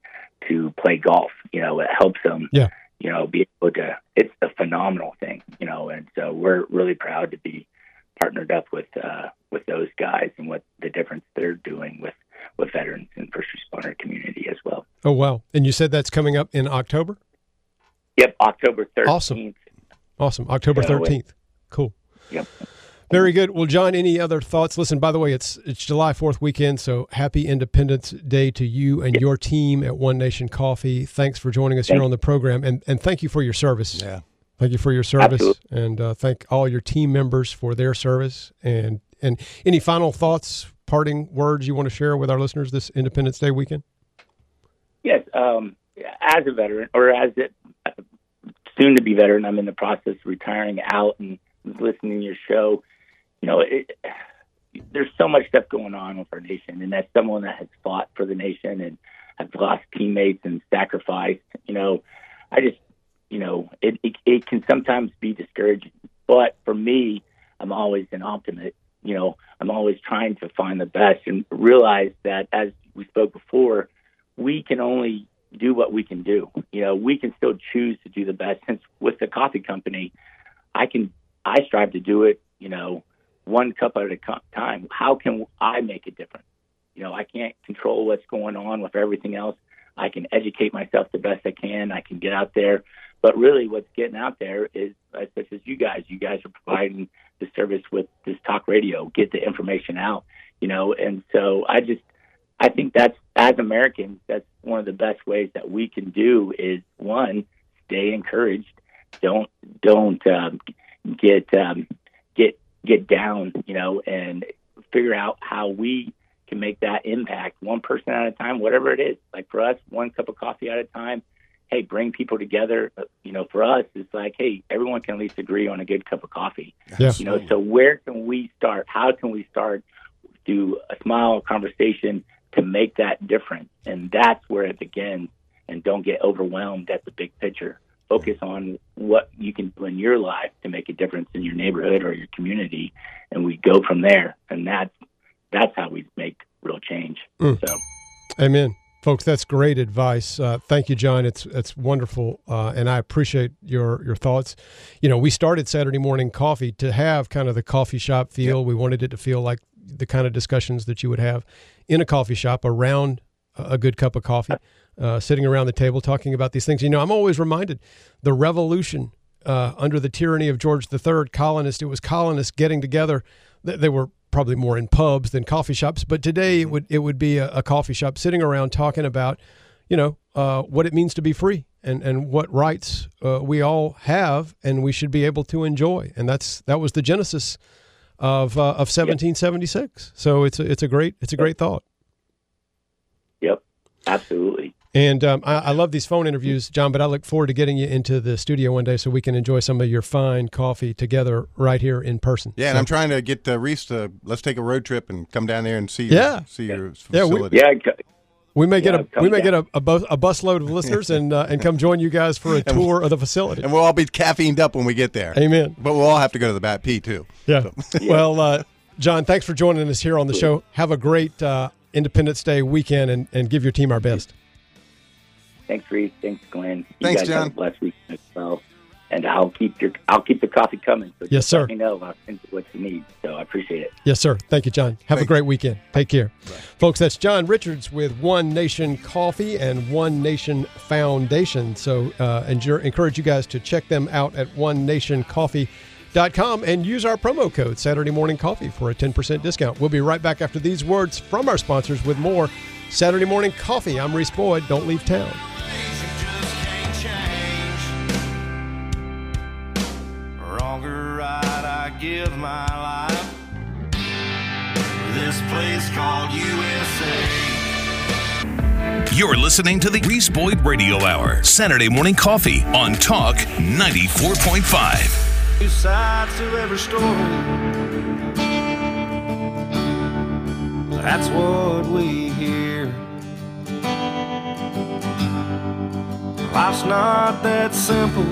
to play golf. You know, it helps them. Yeah. You know, be able to. It's a phenomenal thing. You know, and so we're really proud to be partnered up with uh, with those guys and what the difference they're doing with with veterans and first responder community as well. Oh wow! And you said that's coming up in October. Yep, October thirteenth. Awesome. Awesome. October thirteenth. Cool. Yep. Very good. Well, John, any other thoughts? Listen, by the way, it's it's July Fourth weekend, so happy Independence Day to you and your team at One Nation Coffee. Thanks for joining us here on the program, and and thank you for your service. Yeah. Thank you for your service, Absolutely. and uh, thank all your team members for their service. And and any final thoughts, parting words you want to share with our listeners this Independence Day weekend? Yes, um, as a veteran or as a soon to be veteran, I'm in the process of retiring out and listening to your show. You know, it, there's so much stuff going on with our nation, and as someone that has fought for the nation and has lost teammates and sacrificed, you know, I just, you know, it, it it can sometimes be discouraging. But for me, I'm always an optimist. You know, I'm always trying to find the best and realize that, as we spoke before, we can only do what we can do. You know, we can still choose to do the best. Since with the coffee company, I can I strive to do it. You know, one cup at a time. How can I make a difference? You know, I can't control what's going on with everything else. I can educate myself the best I can. I can get out there, but really, what's getting out there is such as you guys. You guys are providing the service with this talk radio. Get the information out. You know, and so I just I think that's as Americans, that's one of the best ways that we can do is one, stay encouraged. Don't don't um, get um, get down, you know, and figure out how we can make that impact one person at a time, whatever it is. Like for us, one cup of coffee at a time. Hey, bring people together. Uh, You know, for us, it's like, hey, everyone can at least agree on a good cup of coffee. Yeah. You know, so where can we start? How can we start? Do a smile conversation to make that difference, and that's where it begins. And don't get overwhelmed at the big picture. Focus on what you can do in your life to make a difference in your neighborhood or your community, and we go from there. And that's that's how we make real change. Mm. So. Amen. Folks, that's great advice. Uh, thank you, John. It's it's wonderful, uh, and I appreciate your your thoughts. You know, we started Saturday morning coffee to have kind of the coffee shop feel. We wanted it to feel like the kind of discussions that you would have in a coffee shop around a good cup of coffee, uh, sitting around the table talking about these things. You know, I'm always reminded the revolution uh, under the tyranny of George III, colonists. It was colonists getting together. They, were probably more in pubs than coffee shops, but today it would it would be a, a coffee shop sitting around talking about, you know, uh, what it means to be free and and what rights uh, we all have and we should be able to enjoy. And that's that was the genesis of uh, of 1776. So it's a, it's a great it's a great thought. Yep, absolutely. And um, I, I love these phone interviews, John. But I look forward to getting you into the studio one day so we can enjoy some of your fine coffee together right here in person. Yeah, and I'm trying to get uh, Reese to let's take a road trip and come down there and see Yeah. see your Yeah, we- facility. Yeah, We may get a we may down. get a, a, bus, a busload of listeners and uh, and come join you guys for a tour of the facility. And we'll all be caffeined up when we get there. Amen. But we'll all have to go to the Bat P too. Yeah. Well, uh, John, thanks for joining us here on the show. Have a great uh, Independence Day weekend and, and give your team our best. Thanks, Reese. Thanks, Glenn. You Thanks, guys John. Have a blessed week as well. And I'll keep your I'll keep the coffee coming. So Yes, sir. Let me know I'll send you what you need. So I appreciate it. Yes, sir. Thank you, John. Have a Thanks. great weekend. Take care. Folks, that's John Richards with One Nation Coffee and One Nation Foundation. So uh, enjoy, encourage you guys to check them out at onenationcoffee.com and use our promo code Saturday Morning Coffee for a 10% discount. We'll be right back after these words from our sponsors with more Saturday Morning Coffee. I'm Reese Boyd. Don't leave town. just can't change. Wrong or right, I give my life. This place called USA. You're listening to the Reese Boyd Radio Hour, Saturday morning coffee on Talk 94.5. Two sides to every story. That's what we hear. Life's not that simple.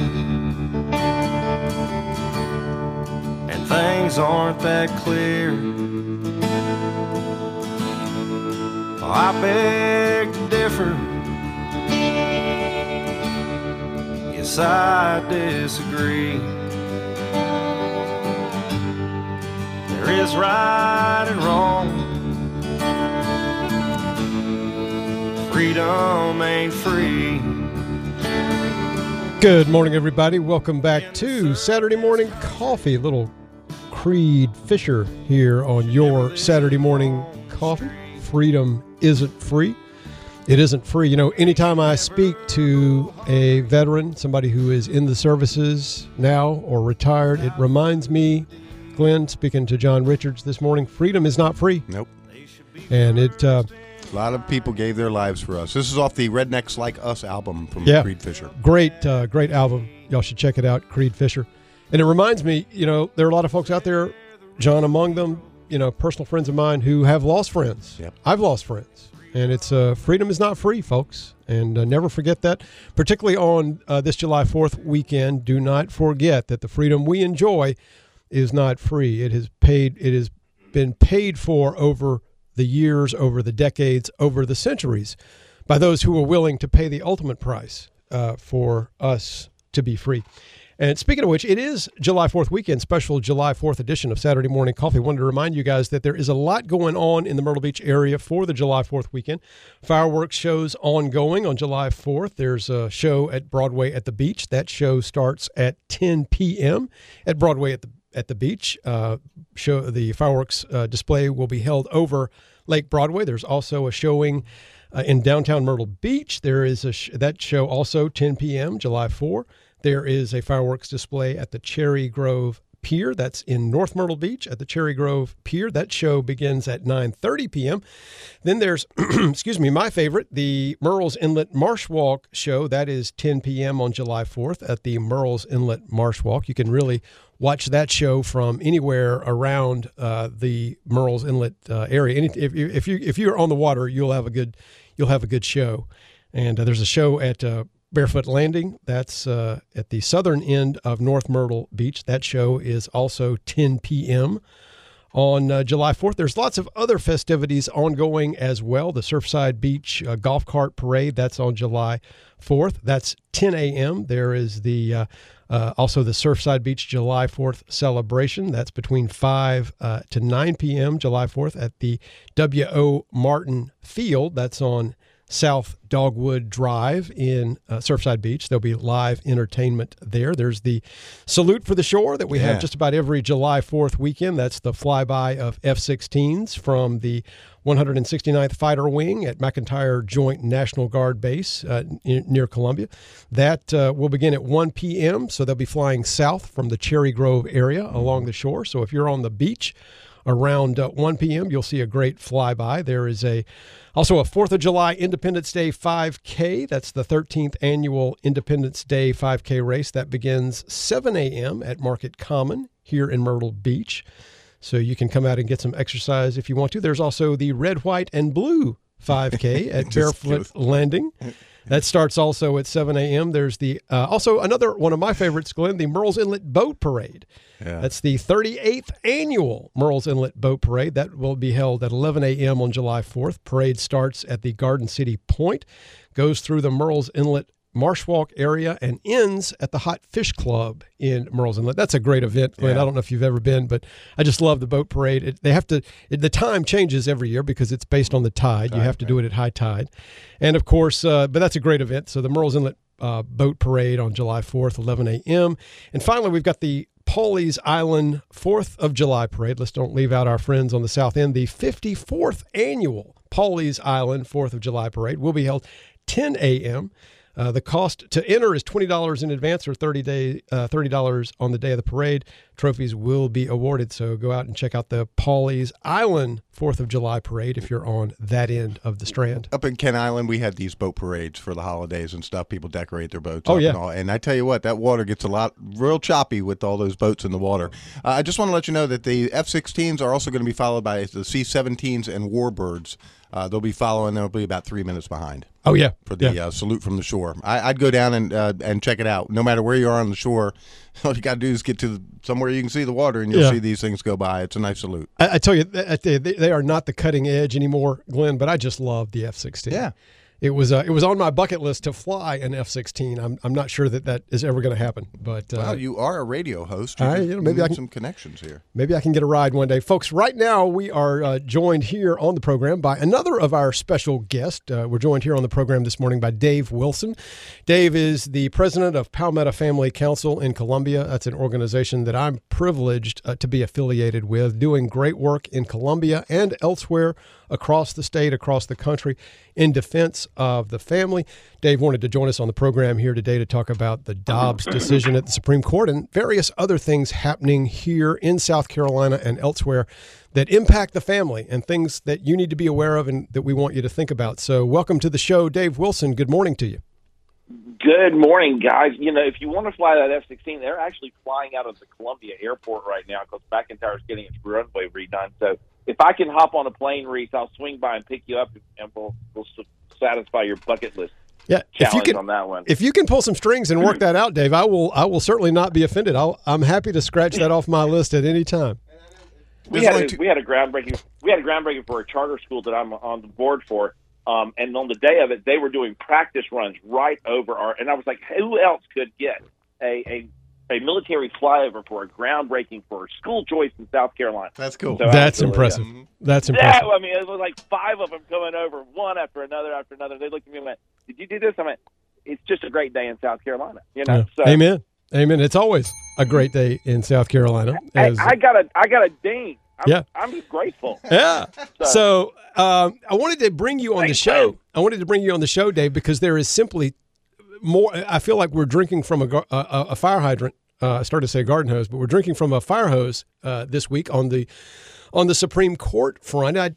And things aren't that clear. I beg to differ. Yes, I disagree. There is right and wrong. Freedom ain't free. Good morning, everybody. Welcome back to Saturday Morning Coffee. Little Creed Fisher here on your Saturday Morning Coffee. Freedom isn't free. It isn't free. You know, anytime I speak to a veteran, somebody who is in the services now or retired, it reminds me, Glenn, speaking to John Richards this morning, freedom is not free. Nope. And it, uh, A lot of people gave their lives for us. This is off the Rednecks Like Us album from Yeah. Creed Fisher. great, uh, great album. Y'all should check it out, Creed Fisher. And it reminds me, you know, there are a lot of folks out there, John among them, you know, personal friends of mine who have lost friends. Yep. I've lost friends. And it's uh, freedom is not free, folks. And uh, never forget that, particularly on uh, this July 4th weekend. Do not forget that the freedom we enjoy is not free. It has paid. It has been paid for over the years, over the decades, over the centuries, by those who were willing to pay the ultimate price uh, for us to be free. And speaking of which, it is July 4th weekend, special July 4th edition of Saturday Morning Coffee. Wanted to remind you guys that there is a lot going on in the Myrtle Beach area for the July 4th weekend. Fireworks shows ongoing on July 4th. There's a show at Broadway at the beach. That show starts at 10 p.m. at Broadway at the at the beach. Uh, show the fireworks uh, display will be held over Lake Broadway. There's also a showing uh, in downtown Myrtle Beach. There is a sh- that show also 10 p.m. July 4. There is a fireworks display at the Cherry Grove Pier. That's in North Myrtle Beach at the Cherry Grove Pier. That show begins at 9:30 p.m. Then there's, excuse me, my favorite, the Murrells Inlet Marsh Walk show. That is 10 p.m. on July 4th at the Murrells Inlet Marsh Walk. You can really watch that show from anywhere around uh, the Murrells Inlet uh, area. Any, if, if you if you're on the water, you'll have a good you'll have a good show. And uh, there's a show at uh, Barefoot Landing. That's uh, at the southern end of North Myrtle Beach. That show is also 10 p.m. on uh, July 4th. There's lots of other festivities ongoing as well. The Surfside Beach uh, Golf Cart Parade, that's on July 4th. That's 10 a.m. There is the uh, uh, also the Surfside Beach July 4th celebration. That's between 5 uh, to 9 p.m. July 4th at the W.O. Martin Field. That's on South Dogwood Drive in uh, Surfside Beach. There'll be live entertainment there. There's the Salute for the Shore that we Yeah. have just about every July 4th weekend. That's the flyby of F 16s from the 169th Fighter Wing at McEntire Joint National Guard Base uh, near Columbia. That uh, will begin at 1 p.m., so they'll be flying south from the Cherry Grove area along the shore. So if you're on the beach, around uh, 1 p.m. You'll see a great flyby. There is a also a 4th of July Independence Day 5K. That's the 13th annual Independence Day 5K race that begins 7 a.m. at Market Common here in Myrtle Beach. So you can come out and get some exercise if you want to. There's also the red, white, and blue 5K at Barefoot Landing. That starts also at 7 a.m. There's the uh, also another one of my favorites, Glenn, the Murrells Inlet Boat Parade. That's the 38th annual Murrells Inlet Boat Parade. That will be held at 11 a.m. on July 4th. Parade starts at the Garden City Point, goes through the Murrells Inlet Marsh Walk area, and ends at the Hot Fish Club in Murrells Inlet. That's a great event, Glenn. I don't know if you've ever been, but I just love the boat parade. It, they have to. It, the time changes every year because it's based on the tide. you have to do it at high tide, and of course, uh, but that's a great event. So the Murrells Inlet uh, boat parade on July 4th, 11 a.m. And finally, we've got the Pawleys Island 4th of July parade. Let's don't leave out our friends on the south end. The 54th annual Pawleys Island 4th of July parade will be held 10 a.m. Uh, the cost to enter is twenty dollars in advance, or thirty day uh, thirty dollars on the day of the parade. Trophies will be awarded, so go out and check out the Pawleys Island Fourth of July parade if you're on that end of the Strand. Up in Kent Island, we had these boat parades for the holidays and stuff. People decorate their boats. Oh, up yeah. and, all. and I tell you what, that water gets a lot real choppy with all those boats in the water. Uh, I just want to let you know that the F-16s are also going to be followed by the C-17s and Warbirds. Uh, they'll be following. They'll be about three minutes behind Oh yeah, for the yeah. uh, salute from the shore. I, I'd go down and uh, and check it out. No matter where you are on the shore, all you got to do is get to the, somewhere you can see the water, and you'll Yeah. see these things go by. It's a nice salute. I, I tell you, they, they are not the cutting edge anymore, Glenn. But I just love the F sixteen. Yeah. It was uh, it was on my bucket list to fly an F sixteen. I'm I'm not sure that that is ever going to happen, but uh, Well, you are a radio host. You I- you know, maybe I can- some connections here. Maybe I can get a ride one day. Folks, right now we are uh, joined here on the program by another of our special guests. Uh, we're joined here on the program this morning by Dave Wilson. Dave is the president of Palmetto Family Council in Columbia. That's an organization that I'm privileged uh, to be affiliated with, doing great work in Columbia and elsewhere across the state, across the country, in defense of the family. Dave wanted to join us on the program here today to talk about the Dobbs decision at the Supreme Court and various other things happening here in South Carolina and elsewhere that impact the family and things that you need to be aware of and that we want you to think about. So, welcome to the show, Dave Wilson. Good morning to you. Good morning, guys. You know, if you want to fly that F 16, they're actually flying out of the Columbia airport right now because McEntire's getting its runway redone. So if I can hop on a plane, Reese, I'll swing by and pick you up and we'll, we'll satisfy your bucket list Yeah, if you can, on that one. if you can pull some strings and work that out, Dave, I will. I will certainly not be offended. I'll, I'm happy to scratch that off my list at any time. we had, a, two- we had a groundbreaking we had a groundbreaking for a charter school that I'm on the board for. Um, and on the day of it, they were doing practice runs right over our. And I was like, who else could get a a, a military flyover for a groundbreaking for school choice in South Carolina? That's cool. So That's absolutely, impressive. yeah. That's Yeah, impressive. I mean, it was like five of them coming over, one after another after another. They looked at me and went, "Did you do this?" I went, "It's just a great day in South Carolina." You know, Yeah. so Amen. Amen. It's always a great day in South Carolina. I, as- I got a, I got a ding. I'm, Yeah. I'm just grateful. yeah. So um, I wanted to bring you on the show. man. I wanted to bring you on the show, Dave, because there is simply more. I feel like we're drinking from a, a a fire hydrant. Uh, I started to say garden hose, but we're drinking from a fire hose uh, this week on the on the Supreme Court front. I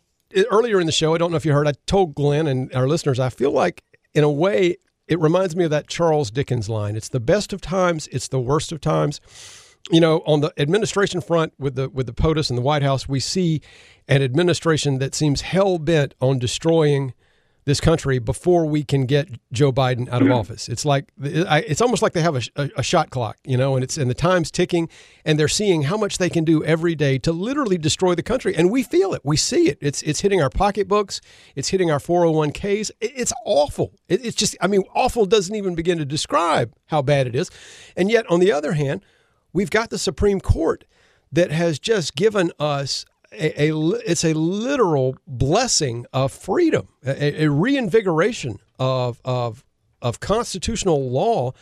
earlier in the show, I don't know if you heard, I told Glenn and our listeners, I feel like in a way it reminds me of that Charles Dickens line. It's the best of times, it's the worst of times. You know, on the administration front with the with the POTUS and the White House, we see an administration that seems hell bent on destroying this country before we can get Joe Biden out of office. It's like it's almost like they have a, a, a shot clock, you know, and it's and the time's ticking, and they're seeing how much they can do every day to literally destroy the country, and we feel it, we see it. It's it's hitting our pocketbooks, it's hitting our four hundred one ks. It's awful. It, it's just, I mean, awful doesn't even begin to describe how bad it is, and yet on the other hand, we've got the Supreme Court that has just given us a, a it's a literal blessing of freedom, a, a reinvigoration of of of constitutional law,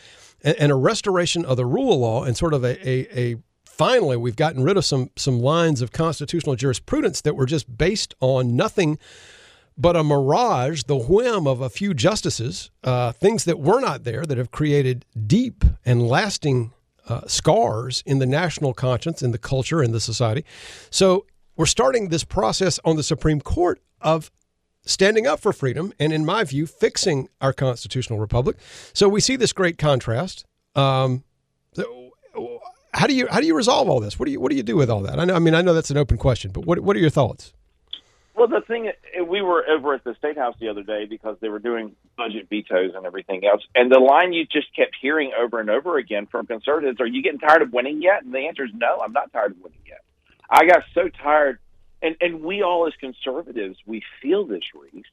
and, and a restoration of the rule of law, and sort of a, a, a finally we've gotten rid of some some lines of constitutional jurisprudence that were just based on nothing but a mirage, the whim of a few justices, uh, things that were not there that have created deep and lasting uh, scars in the national conscience, in the culture, in the society. So we're starting this process on the Supreme Court of standing up for freedom and, in my view, fixing our constitutional republic. So we see this great contrast. Um, how do you how do you resolve all this? What do you what do you do with all that? I know. I mean, I know that's an open question, but what what are your thoughts? Well, the thing we were over at the state house the other day because they were doing budget vetoes and everything else, and the line you just kept hearing over and over again from conservatives: "Are you getting tired of winning yet?" And the answer is no. I'm not tired of winning yet. I got so tired, and and we all as conservatives we feel this, Reese.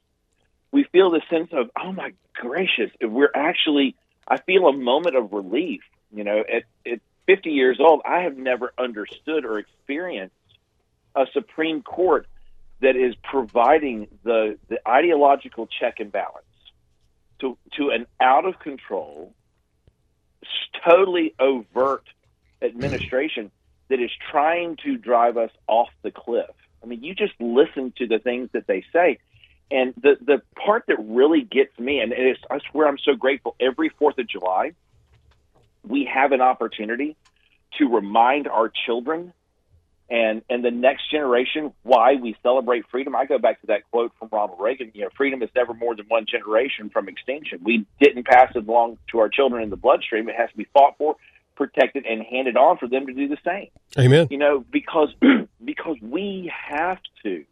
We feel the sense of, oh my gracious, we're actually. I feel a moment of relief. You know, at at 50 years old, I have never understood or experienced a Supreme Court that is providing the the ideological check and balance to to an out of control, totally overt administration that is trying to drive us off the cliff. I mean, you just listen to the things that they say. And the the part that really gets me, and it is, I swear I'm so grateful. Every Fourth of July, we have an opportunity to remind our children and and the next generation why we celebrate freedom. I go back to that quote from Ronald Reagan. You know, freedom is never more than one generation from extinction. We didn't pass it along to our children in the bloodstream. It has to be fought for, protected, and handed on for them to do the same. Amen. You know, because because we have to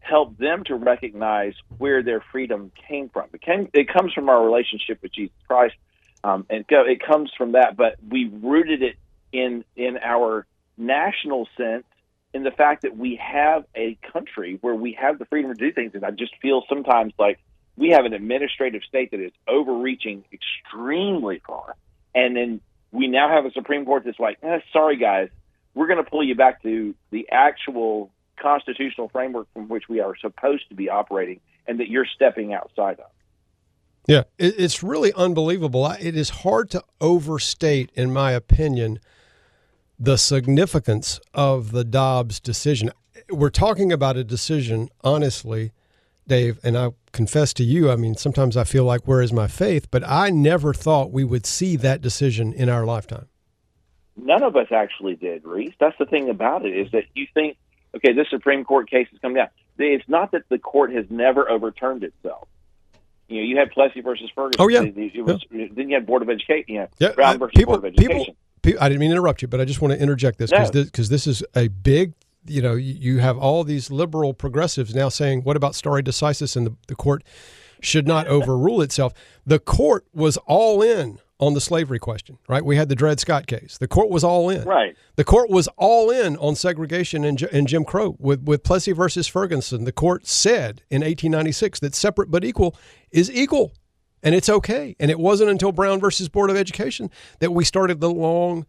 help them to recognize where their freedom came from. It, came, it comes from our relationship with Jesus Christ, um, and go, it comes from that. But we rooted it in in our national sense in the fact that we have a country where we have the freedom to do things. And I just feel sometimes like we have an administrative state that is overreaching extremely far, and then we now have a Supreme Court that's like, eh, sorry guys, we're going to pull you back to the actual constitutional framework from which we are supposed to be operating, and that you're stepping outside of. Yeah, it's really unbelievable. It is hard to overstate, in my opinion, the significance of the Dobbs decision. we're talking about a decision, honestly, Dave, and I confess to you, I mean, sometimes I feel like, where is my faith? But I never thought we would see that decision in our lifetime. None of us actually did, Reese. That's the thing about it is that you think, okay, this Supreme Court case has come down. It's not that the court has never overturned itself. You know, you had Plessy versus Ferguson. Oh, yeah. It was, Then you had Board of Education. You know, Yeah, Brown versus people, Board of Education. people, I didn't mean to interrupt you, but I just want to interject this because No. this, this is a big. You know, you have all these liberal progressives now saying, "What about stare decisis?" and the, the court should not overrule itself. The court was all in on the slavery question, right? We had the Dred Scott case. The court was all in. Right. The court was all in on segregation and, and Jim Crow with, with Plessy versus Ferguson. The court said in 1896 that separate but equal is equal and it's okay. And it wasn't until Brown versus Board of Education that we started the long,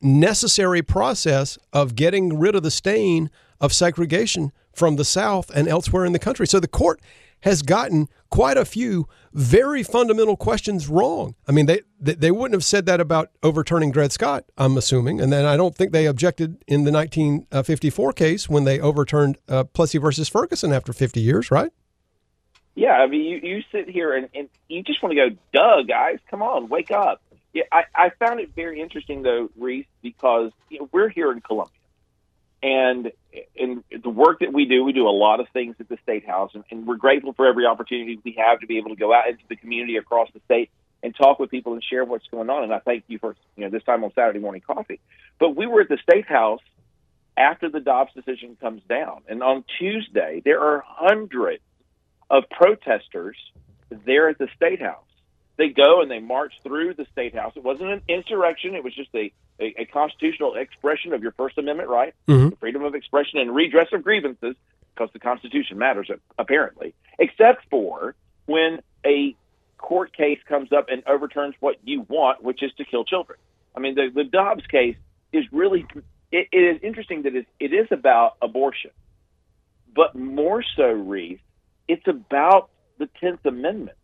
necessary process of getting rid of the stain of segregation from the South and elsewhere in the country. So the court has gotten quite a few very fundamental questions wrong. I mean, they they, wouldn't have said that about overturning Dred Scott, I'm assuming, and then I don't think they objected in the 1954 case when they overturned uh, Plessy versus Ferguson after 50 years, right? Yeah, I mean, you, you sit here and, and you just want to go, duh, guys, come on, wake up. Yeah, I, I found it very interesting, though, Reese, because you know, we're here in Columbia. And in the work that we do, we do a lot of things at the State House, and, and we're grateful for every opportunity we have to be able to go out into the community across the state and talk with people and share what's going on. And I thank you for you know this time on Saturday morning coffee. But we were at the State House after the Dobbs decision comes down, and on Tuesday there are hundreds of protesters there at the State House. They go and they march through the State House. It wasn't an insurrection. It was just a, a, a constitutional expression of your First Amendment right, Mhm. freedom of expression and redress of grievances, because the Constitution matters, apparently, except for when a court case comes up and overturns what you want, which is to kill children. I mean, the, the Dobbs case is really, it, it is interesting that it, it is about abortion, but more so, Reese, it's about the 10th Amendment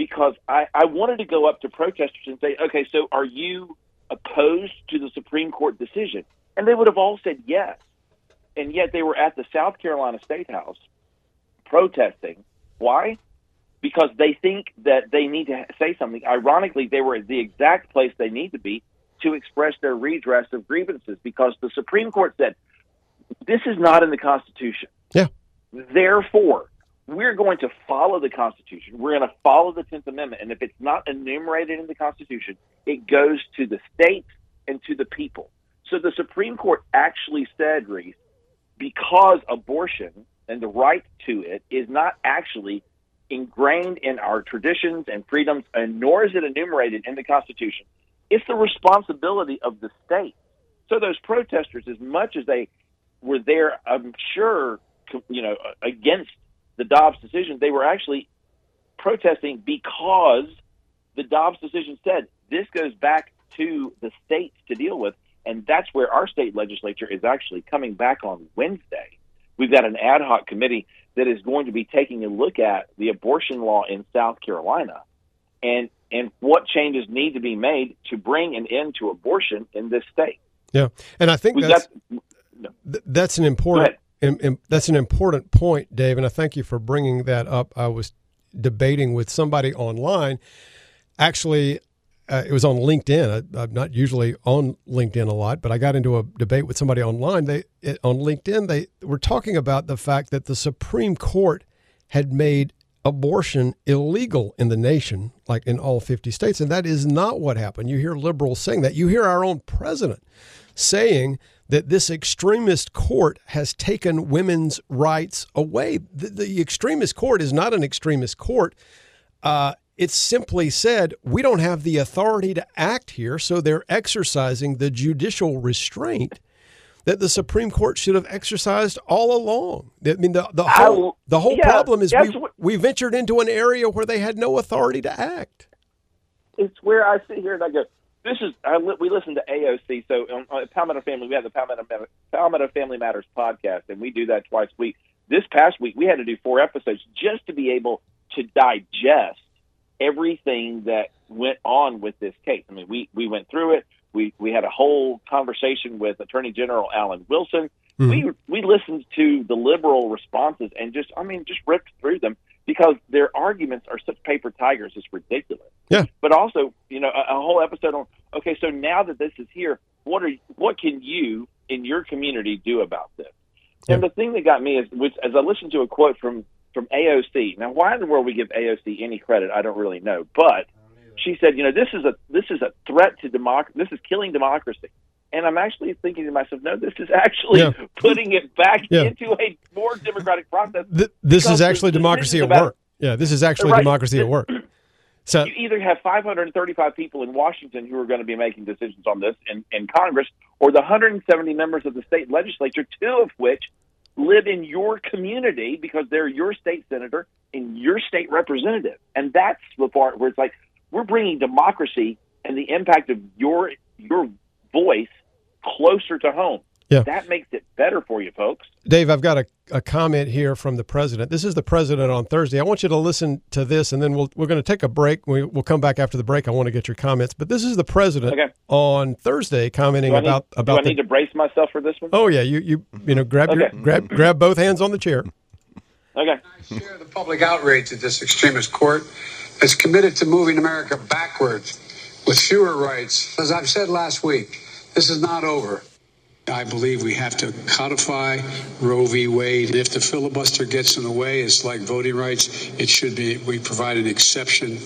because I, I wanted to go up to protesters and say, okay, so are you opposed to the Supreme Court decision? And they would have all said yes. And yet they were at the South Carolina State House protesting. Why? Because they think that they need to say something. Ironically, they were at the exact place they need to be to express their redress of grievances because the Supreme Court said this is not in the Constitution. Yeah. Therefore, we're going to follow the Constitution. We're going to follow the Tenth Amendment, and if it's not enumerated in the Constitution, it goes to the states and to the people. So the Supreme Court actually said, Reese, because abortion and the right to it is not actually ingrained in our traditions and freedoms, and nor is it enumerated in the Constitution. It's the responsibility of the state. So those protesters, as much as they were there, I'm sure, you know, against the Dobbs decision, they were actually protesting because the Dobbs decision said this goes back to the states to deal with, and that's where our state legislature is actually coming back on Wednesday. We've got an ad hoc committee that is going to be taking a look at the abortion law in South Carolina and and what changes need to be made to bring an end to abortion in this state. Yeah, and I think We've that's got th- that's an important im- im- that's an important point, Dave, and I thank you for bringing that up. I was debating with somebody online. Actually, uh, it was on LinkedIn. I, I'm not usually on LinkedIn a lot, but I got into a debate with somebody online. They it, on LinkedIn they were talking about the fact that the Supreme Court had made abortion illegal in the nation, like in all 50 states, and that is not what happened. You hear liberals saying that. You hear our own president saying that this extremist court has taken women's rights away. The, the extremist court is not an extremist court. Uh, it's simply said we don't have the authority to act here, so they're exercising the judicial restraint that the Supreme Court should have exercised all along. I mean, the, the whole the whole yeah, problem is we, what- we ventured into an area where they had no authority to act. it's where I sit here and I go, this is, I, we listen to AOC. So on, on Palmetto Family, we have the Palmetto, Palmetto Family Matters podcast, and we do that twice a week. This past week, we had to do four episodes just to be able to digest everything that went on with this case. I mean, we, we went through it. We, we had a whole conversation with Attorney General Alan Wilson. Mm-hmm. We we listened to the liberal responses and just I mean just ripped through them because their arguments are such paper tigers. It's ridiculous. Yeah. But also, you know, a, a whole episode on okay, so now that this is here, what are what can you in your community do about this? And the thing that got me is, was, as I listened to a quote from from AOC. Now, why in the world we give AOC any credit, I don't really know. But she said, you know, this is a this is a threat to democracy. This is killing democracy. And I'm actually thinking to myself, no, this is actually Yeah. putting it back Yeah. into a more democratic process. Th- this is actually democracy at work. Yeah, this is actually Right. democracy at work. So you either have 535 people in Washington who are going to be making decisions on this in, in Congress, or the 170 members of the state legislature, two of which live in your community because they're your state senator and your state representative. And that's the part where it's like we're bringing democracy and the impact of your your voice closer to home. Yeah. That makes it better for you, folks. Dave, I've got a, a comment here from the president. This is the president on Thursday. I want you to listen to this, and then we'll, we're going to take a break. We, we'll come back after the break. I want to get your comments. But this is the president Okay. on Thursday commenting Do need, about do I about the. need to brace myself for this one? oh yeah, you you you know grab your grab grab both hands on the chair. Okay. I share the public outrage at this extremist court that's committed to moving America backwards with fewer rights. As I've said last week, this is not over. I believe we have to codify Roe v. Wade. If the filibuster gets in the way, it's like voting rights. It should be, we provide an exception.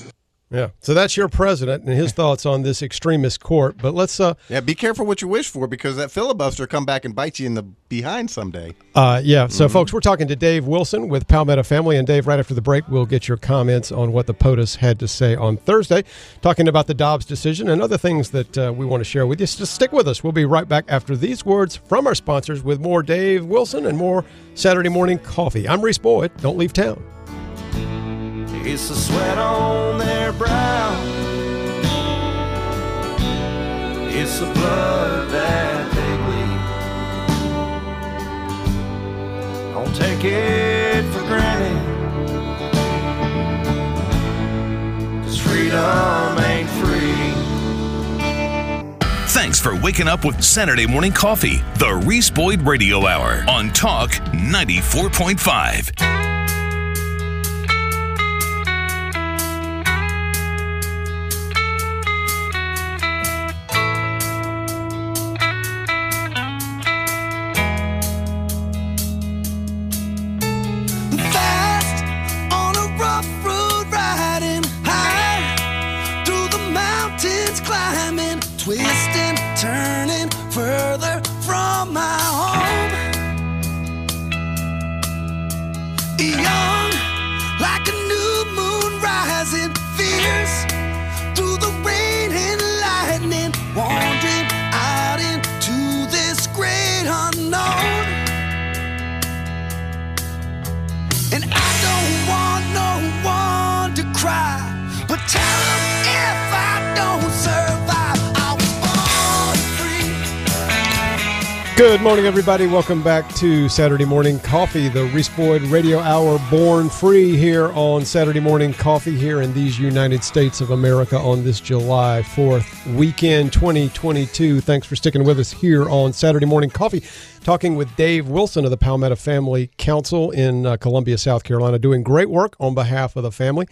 Yeah. So that's your president and his thoughts on this extremist court. But let's uh Yeah, be careful what you wish for because that filibuster come back and bite you in the behind someday. Uh, yeah. So, folks, we're talking to Dave Wilson with Palmetto Family. And, Dave, right after the break, we'll get your comments on what the POTUS had to say on Thursday, talking about the Dobbs decision and other things that uh, we want to share with you. So stick with us. We'll be right back after these words from our sponsors with more Dave Wilson and more Saturday morning coffee. I'm Reese Boyd. Don't leave town. It's the sweat on their brow. It's the blood that they bleed. Don't take it for granted. Cause freedom ain't free. Thanks for waking up with Saturday Morning Coffee, the Reese Boyd Radio Hour on Talk 94.5. But tell them if I don't survive, Good morning, everybody. Welcome back to Saturday Morning Coffee, the Reese Boyd Radio Hour, born free here on Saturday Morning Coffee here in these United States of America on this July 4th weekend 2022. Thanks for sticking with us here on Saturday Morning Coffee, talking with Dave Wilson of the Palmetto Family Council in uh, Columbia, South Carolina, doing great work on behalf of the family.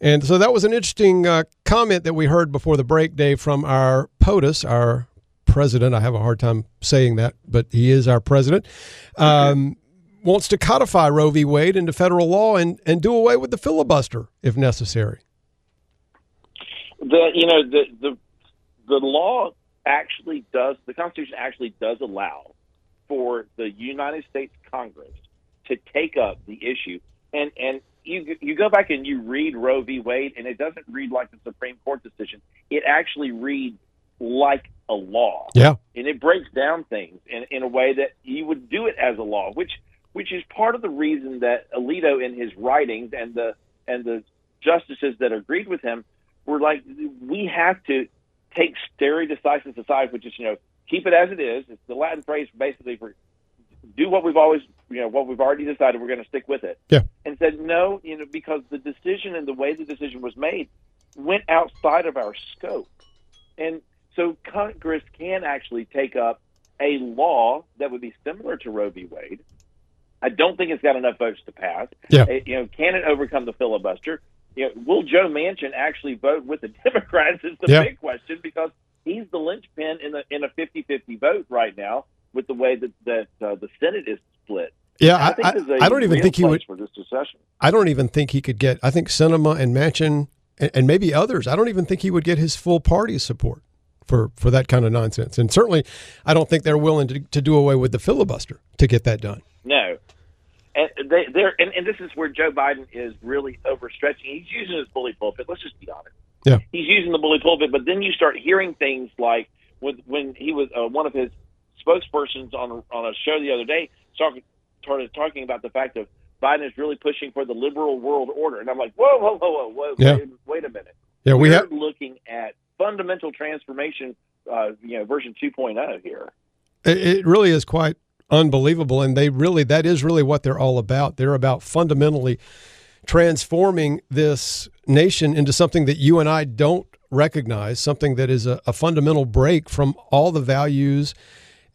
And so that was an interesting uh, comment that we heard before the break, Dave, from our POTUS, our president. I have a hard time saying that, but he is our president. Um, wants to codify Roe v. Wade into federal law and, and do away with the filibuster if necessary. the you know the the the law actually does the Constitution actually does allow for the United States Congress to take up the issue and and you you go back and you read Roe v. Wade and it doesn't read like the Supreme Court decision it actually reads like a law Yeah. and it breaks down things in, in a way that you would do it as a law, which which is part of the reason that Alito in his writings and the and the justices that agreed with him were like, we have to take stare decisis aside, which is you know keep it as it is. It's the Latin phrase basically for do what we've always you know what we've already decided we're going to stick with it. Yeah. And said no, you know because the decision and the way the decision was made went outside of our scope. And so Congress can actually take up a law that would be similar to Roe v. Wade. I don't think it's got enough votes to pass. Yeah. Uh, you know, can it overcome the filibuster? You know, will Joe Manchin actually vote with the Democrats? Is the Yeah. big question because he's the linchpin in the in a 50-50 vote right now with the way that that uh, the Senate is split. Yeah, I, I, think I, there's don't even think he would. for this secession. I don't even think he could get. I think Sinema and Manchin and, and maybe others. I don't even think he would get his full party support for for that kind of nonsense. And certainly, I don't think they're willing to, to do away with the filibuster to get that done. No. And they, they're and, and this is where Joe Biden is really overstretching. He's using his bully pulpit. Let's just be honest. Yeah. He's using the bully pulpit, but then you start hearing things like when when he was uh, one of his spokespersons on on a show the other day started started talking about the fact of Biden is really pushing for the liberal world order, and I'm like, whoa, whoa, whoa, whoa, whoa, Yeah. wait, wait a minute. Yeah, we We're have. looking at fundamental transformation, uh, you know, version 2.0 here. It, it really is quite unbelievable, and they really that is really what they're all about. They're about fundamentally transforming this nation into something that you and I don't recognize, something that is a, a fundamental break from all the values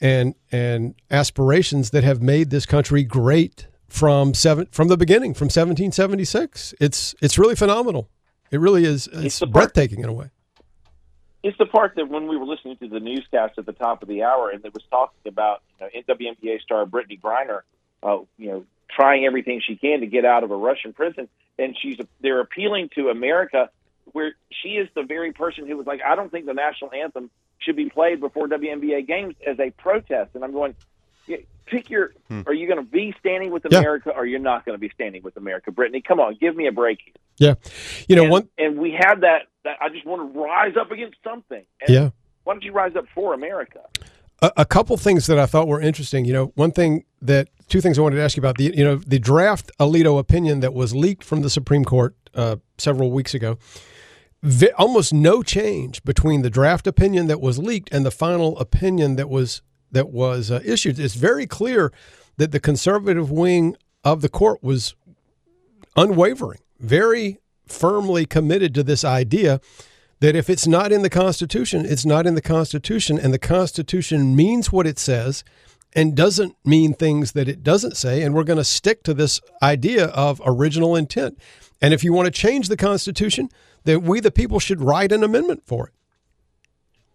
and and aspirations that have made this country great from seven from the beginning, from 1776. It's it's really phenomenal. It really is. It's, part- breathtaking in a way. It's the part that when we were listening to the newscast at the top of the hour, and it was talking about you know, WNBA star Brittney Griner, uh, you know, trying everything she can to get out of a Russian prison, and she's they're appealing to America, where she is the very person who was like, I don't think the national anthem should be played before WNBA games as a protest, and I'm going. yeah, Pick your. Are you going to be standing with Yeah. America, or you're not going to be standing with America, Brittney? Come on, give me a break here. Yeah, you know and, one. and we have that, that. I just want to rise up against something. And Yeah. Why don't you rise up for America? a, a couple things that I thought were interesting. You know, one thing that two things I wanted to ask you about the you know the draft Alito opinion that was leaked from the Supreme Court uh, several weeks ago. Vi- almost no change between the draft opinion that was leaked and the final opinion that was that was uh, issued. It's very clear that the conservative wing of the court was unwavering, very firmly committed to this idea that if it's not in the Constitution, it's not in the Constitution, and the Constitution means what it says and doesn't mean things that it doesn't say. And we're going to stick to this idea of original intent. And if you want to change the Constitution, then we, the people, should write an amendment for it.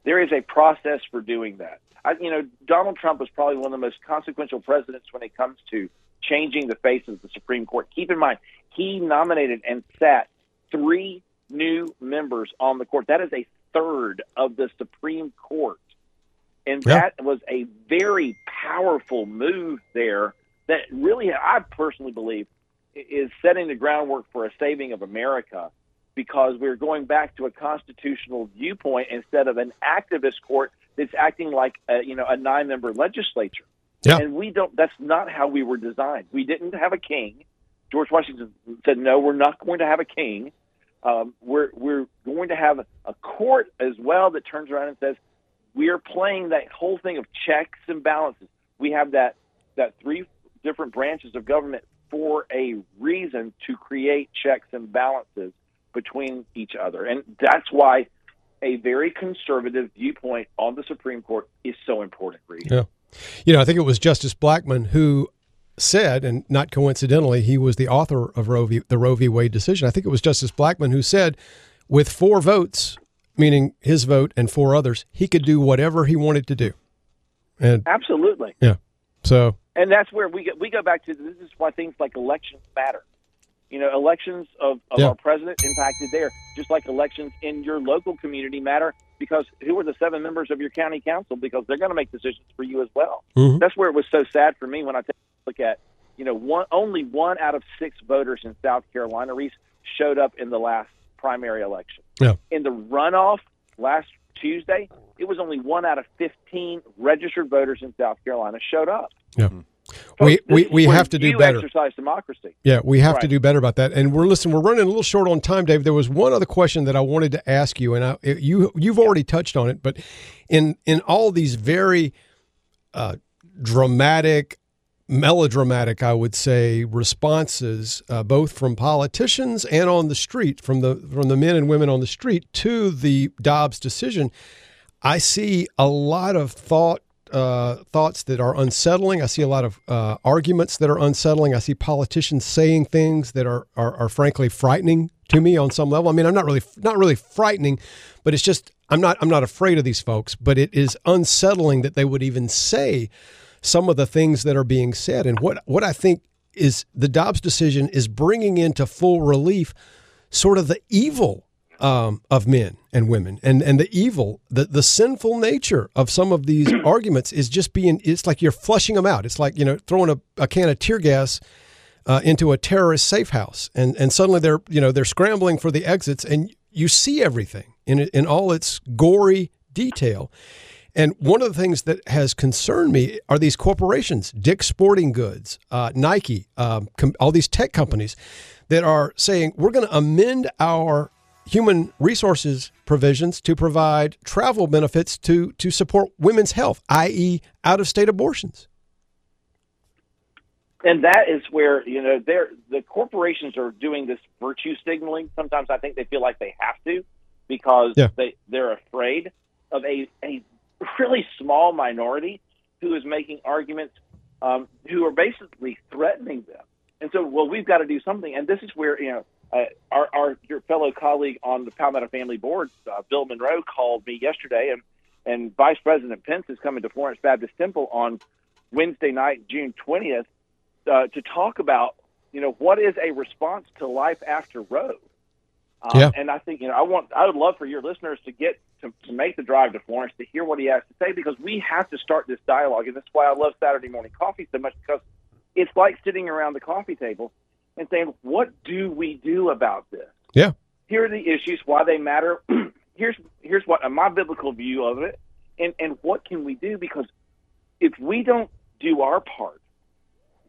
There is a process for doing that. I, you know, Donald Trump was probably one of the most consequential presidents when it comes to changing the face of the Supreme Court. Keep in mind, he nominated and sat three new members on the court. That is a third of the Supreme Court. And Yeah. that was a very powerful move there that really, I personally believe, is setting the groundwork for a saving of America because we're going back to a constitutional viewpoint instead of an activist court that's acting like a, you know a nine member legislature. Yeah. And we don't. That's not how we were designed. We didn't have a king. George Washington said, "No, we're not going to have a king. Um, we're we're going to have a court as well that turns around and says we are playing that whole thing of checks and balances. We have that that three different branches of government for a reason to create checks and balances between each other, and that's why a very conservative viewpoint on the Supreme Court is so important. Reed. Yeah. You know, I think it was Justice Blackmun who said, and not coincidentally, he was the author of Roe v, the Roe v. Wade decision. I think it was Justice Blackmun who said, with four votes, meaning his vote and four others, he could do whatever he wanted to do. And Absolutely. yeah, so and that's where we go, we go back to this is why things like elections matter. You know, elections of, of Yeah. our president impacted there, just like elections in your local community matter because who are the seven members of your county council? Because they're going to make decisions for you as well. Mhm. That's where it was so sad for me when I take look at, you know, one only one out of six voters in South Carolina, Reese, showed up in the last primary election. Yeah. In the runoff last Tuesday, it was only one out of 15 registered voters in South Carolina showed up. yeah, Folks, we we, we have to do better. Exercise democracy. Yeah, we have to do better about that. And we're listen. We're running a little short on time, Dave. There was one other question that I wanted to ask you, and I, you you've already touched on it. But in in all these very uh, dramatic, melodramatic, I would say, responses, uh, both from politicians and on the street, from the from the men and women on the street to the Dobbs decision, I see a lot of thought uh, thoughts that are unsettling. I see a lot of uh, arguments that are unsettling. I see politicians saying things that are, are are frankly frightening to me on some level. I mean, I'm not really not really frightening, but it's just I'm not I'm not afraid of these folks, but it is unsettling that they would even say some of the things that are being said. And what what I think is the Dobbs decision is bringing into full relief sort of the evil um, of men and women and, and the evil, the, the sinful nature of some of these arguments is just being, it's like you're flushing them out. It's like, you know, throwing a, a can of tear gas uh, into a terrorist safe house. And, and suddenly they're, you know, they're scrambling for the exits and you see everything in, in all its gory detail. And one of the things that has concerned me are these corporations, Dick's Sporting Goods, uh, Nike, um, com- all these tech companies that are saying we're going to amend our human resources provisions to provide travel benefits to to support women's health, i.e., out of state abortions. and that is where you know they're the corporations are doing this virtue signaling. Sometimes I think they feel like they have to because Yeah. they they're afraid of a a really small minority who is making arguments um, who are basically threatening them. And so, well, we've got to do something. And this is where you know uh, our our your fellow colleague on the Palmetto Family Board, uh, Bill Monroe, called me yesterday, and and Vice President Pence is coming to Florence Baptist Temple on Wednesday night, June twentieth, uh, to talk about you know what is a response to life after Roe. Um, Yeah. And I think you know I want I would love for your listeners to get to, to make the drive to Florence to hear what he has to say because we have to start this dialogue, and that's why I love Saturday morning coffee so much because it's like sitting around the coffee table and saying, "What do we do about this?" Yeah. Here are the issues, why they matter. here's here's what my biblical view of it, and and what can we do? Because if we don't do our part,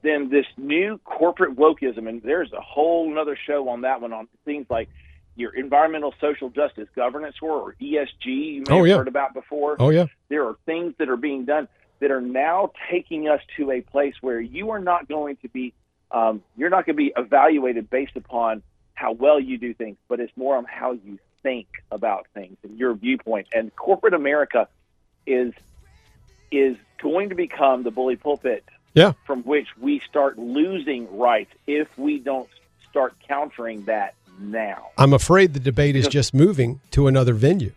then this new corporate wokeism, and there's a whole another show on that one on things like your environmental social justice governance score or ESG you may Oh, have yeah. heard about before. Oh yeah. There are things that are being done that are now taking us to a place where you are not going to be um, you're not going to be evaluated based upon how well you do things, but it's more on how you think about things and your viewpoint. And corporate America is is going to become the bully pulpit Yeah. from which we start losing rights if we don't start countering that now. I'm afraid the debate is just moving to another venue,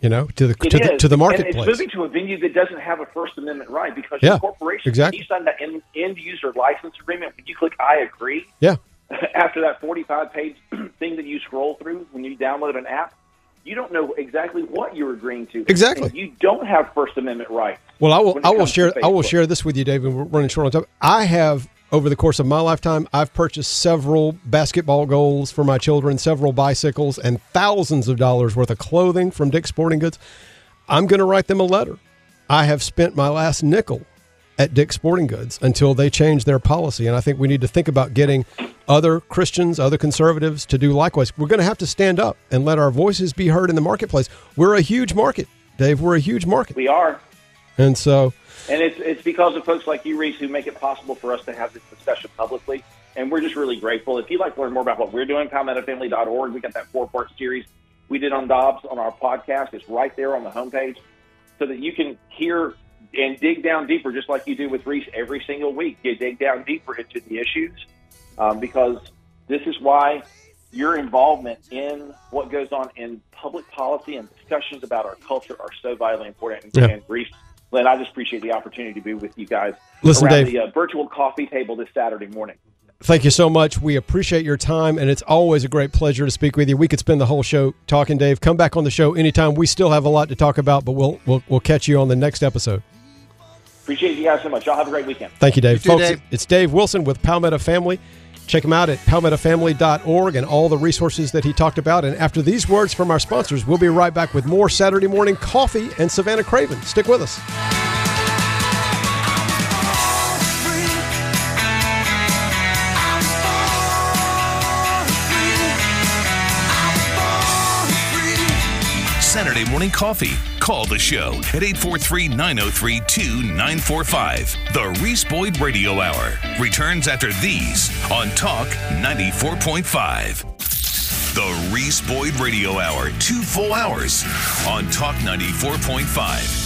you know, to the to the, to the And marketplace. it's moving to a venue that doesn't have a First Amendment right because Yeah, the corporation, exactly. you sign that end, end user license agreement, when you click I agree, yeah. after that 45 page thing that you scroll through when you download an app, you don't know exactly what you're agreeing to. Exactly. And you don't have First Amendment rights. Well, I will. I will share. I will share this with you, David. We're running short on time. I have, over the course of my lifetime, I've purchased several basketball goals for my children, several bicycles, and thousands of dollars worth of clothing from Dick's Sporting Goods. I'm going to write them a letter. I have spent my last nickel at Dick's Sporting Goods until they change their policy, and I think we need to think about getting other Christians, other conservatives to do likewise. We're going to have to stand up and let our voices be heard in the marketplace. We're a huge market, Dave. We're a huge market, We are. and so. And it's, it's because of folks like you, Reese, who make it possible for us to have this discussion publicly. And we're just really grateful. If you'd like to learn more about what we're doing, palmettofamily.org. We got that four part series we did on Dobbs on our podcast. It's right there on the homepage so that you can hear and dig down deeper, just like you do with Reese every single week. You dig down deeper into the issues um, because this is why your involvement in what goes on in public policy and discussions about our culture are so vitally important. And, Yeah. and Reese, Glenn, I just appreciate the opportunity to be with you guys Listen, around Dave. the uh, virtual coffee table this Saturday morning. Thank you so much. We appreciate your time, and it's always a great pleasure to speak with you. We could spend the whole show talking, Dave. Come back on the show anytime. We still have a lot to talk about, but we'll we'll, we'll catch you on the next episode. Appreciate you guys so much. Y'all have a great weekend. Thank you, Dave. You too, Folks, Dave. it's Dave Wilson with Palmetto Family. Check him out at palmettofamily.org and all the resources that he talked about. And after these words from our sponsors, we'll be right back with more Saturday morning coffee and Savannah Craven. Stick with us. Saturday morning coffee. Call the show at 843 903 2945. The Reese Boyd Radio Hour returns after these on Talk 94.5. The Reese Boyd Radio Hour, two full hours on Talk 94.5.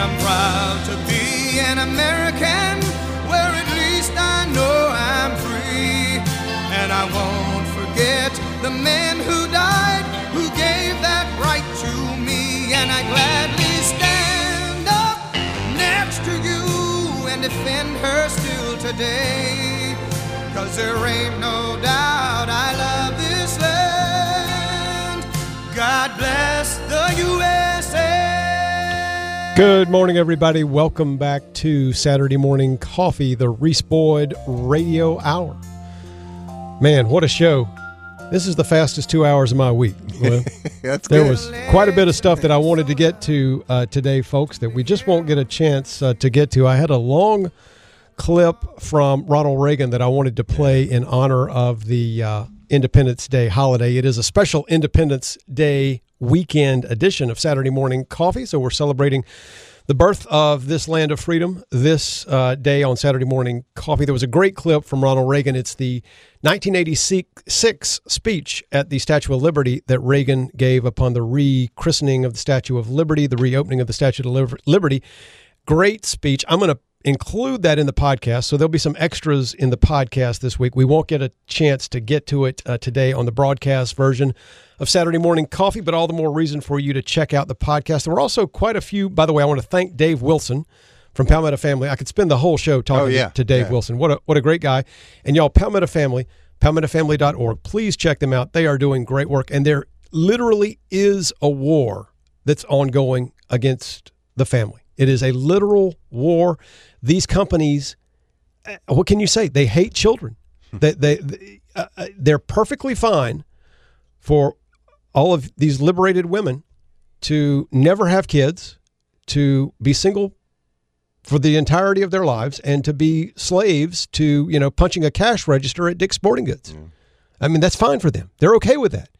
And I'm proud to be an American where at least I know I'm free. And I won't forget the men who died, who gave that right to me. And I gladly stand up next to you and defend her still today. Cause there ain't no doubt I love this land. God bless the USA. Good morning, everybody. Welcome back to Saturday Morning Coffee, the Reese Boyd Radio Hour. Man, what a show. This is the fastest two hours of my week. Well, That's there good. was quite a bit of stuff that I wanted to get to uh, today, folks, that we just won't get a chance uh, to get to. I had a long clip from Ronald Reagan that I wanted to play in honor of the uh, Independence Day holiday. It is a special Independence Day weekend edition of Saturday Morning Coffee. So we're celebrating the birth of this land of freedom this uh, day on Saturday Morning Coffee. There was a great clip from Ronald Reagan. It's the 1986 speech at the Statue of Liberty that Reagan gave upon the rechristening of the Statue of Liberty, the reopening of the Statue of Liberty. Great speech. I'm going to include that in the podcast. So there'll be some extras in the podcast this week. We won't get a chance to get to it uh, today on the broadcast version of Saturday Morning Coffee, but all the more reason for you to check out the podcast. There were also quite a few, by the way, I want to thank Dave Wilson from Palmetto Family. I could spend the whole show talking Oh, yeah. to Dave Yeah. Wilson. What a, what a great guy. And y'all, Palmetto Family, palmettofamily.org. Please check them out. They are doing great work. And there literally is a war that's ongoing against the family. It is a literal war. These companies, uh, what can you say? They hate children. they, they, they- uh, uh, they're perfectly fine for all of these liberated women to never have kids, to be single for the entirety of their lives, and to be slaves to you know punching a cash register at Dick's Sporting Goods. I mean, that's fine for them. They're okay with that.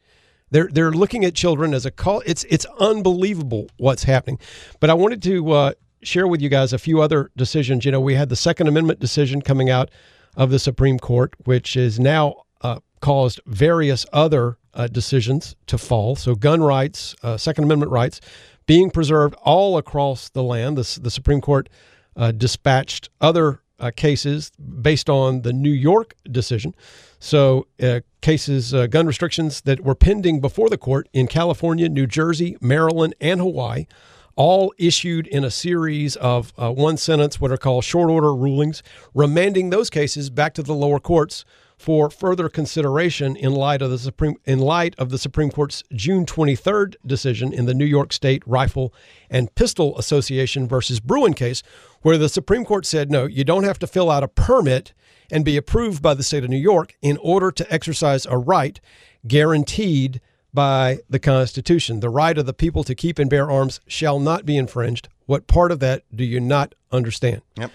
They're they're looking at children as a call. It's it's unbelievable what's happening. But I wanted to uh, share with you guys a few other decisions. You know, we had the Second Amendment decision coming out of the Supreme Court, which is now uh, caused various other uh, decisions to fall. So gun rights, uh, Second Amendment rights, being preserved all across the land. The, the Supreme Court uh, dispatched other uh, cases based on the New York decision. So, uh, cases, gun restrictions that were pending before the court in California, New Jersey, Maryland, and Hawaii, all issued in a series of uh, one sentence, what are called short order rulings, remanding those cases back to the lower courts for further consideration in light of the Supreme in light of the Supreme Court's June 23rd decision in the New York State Rifle and Pistol Association versus Bruen case, where the Supreme Court said no, you don't have to fill out a permit and be approved by the state of New York in order to exercise a right guaranteed by the Constitution. The right of the people to keep and bear arms shall not be infringed. What part of that do you not understand? Yep.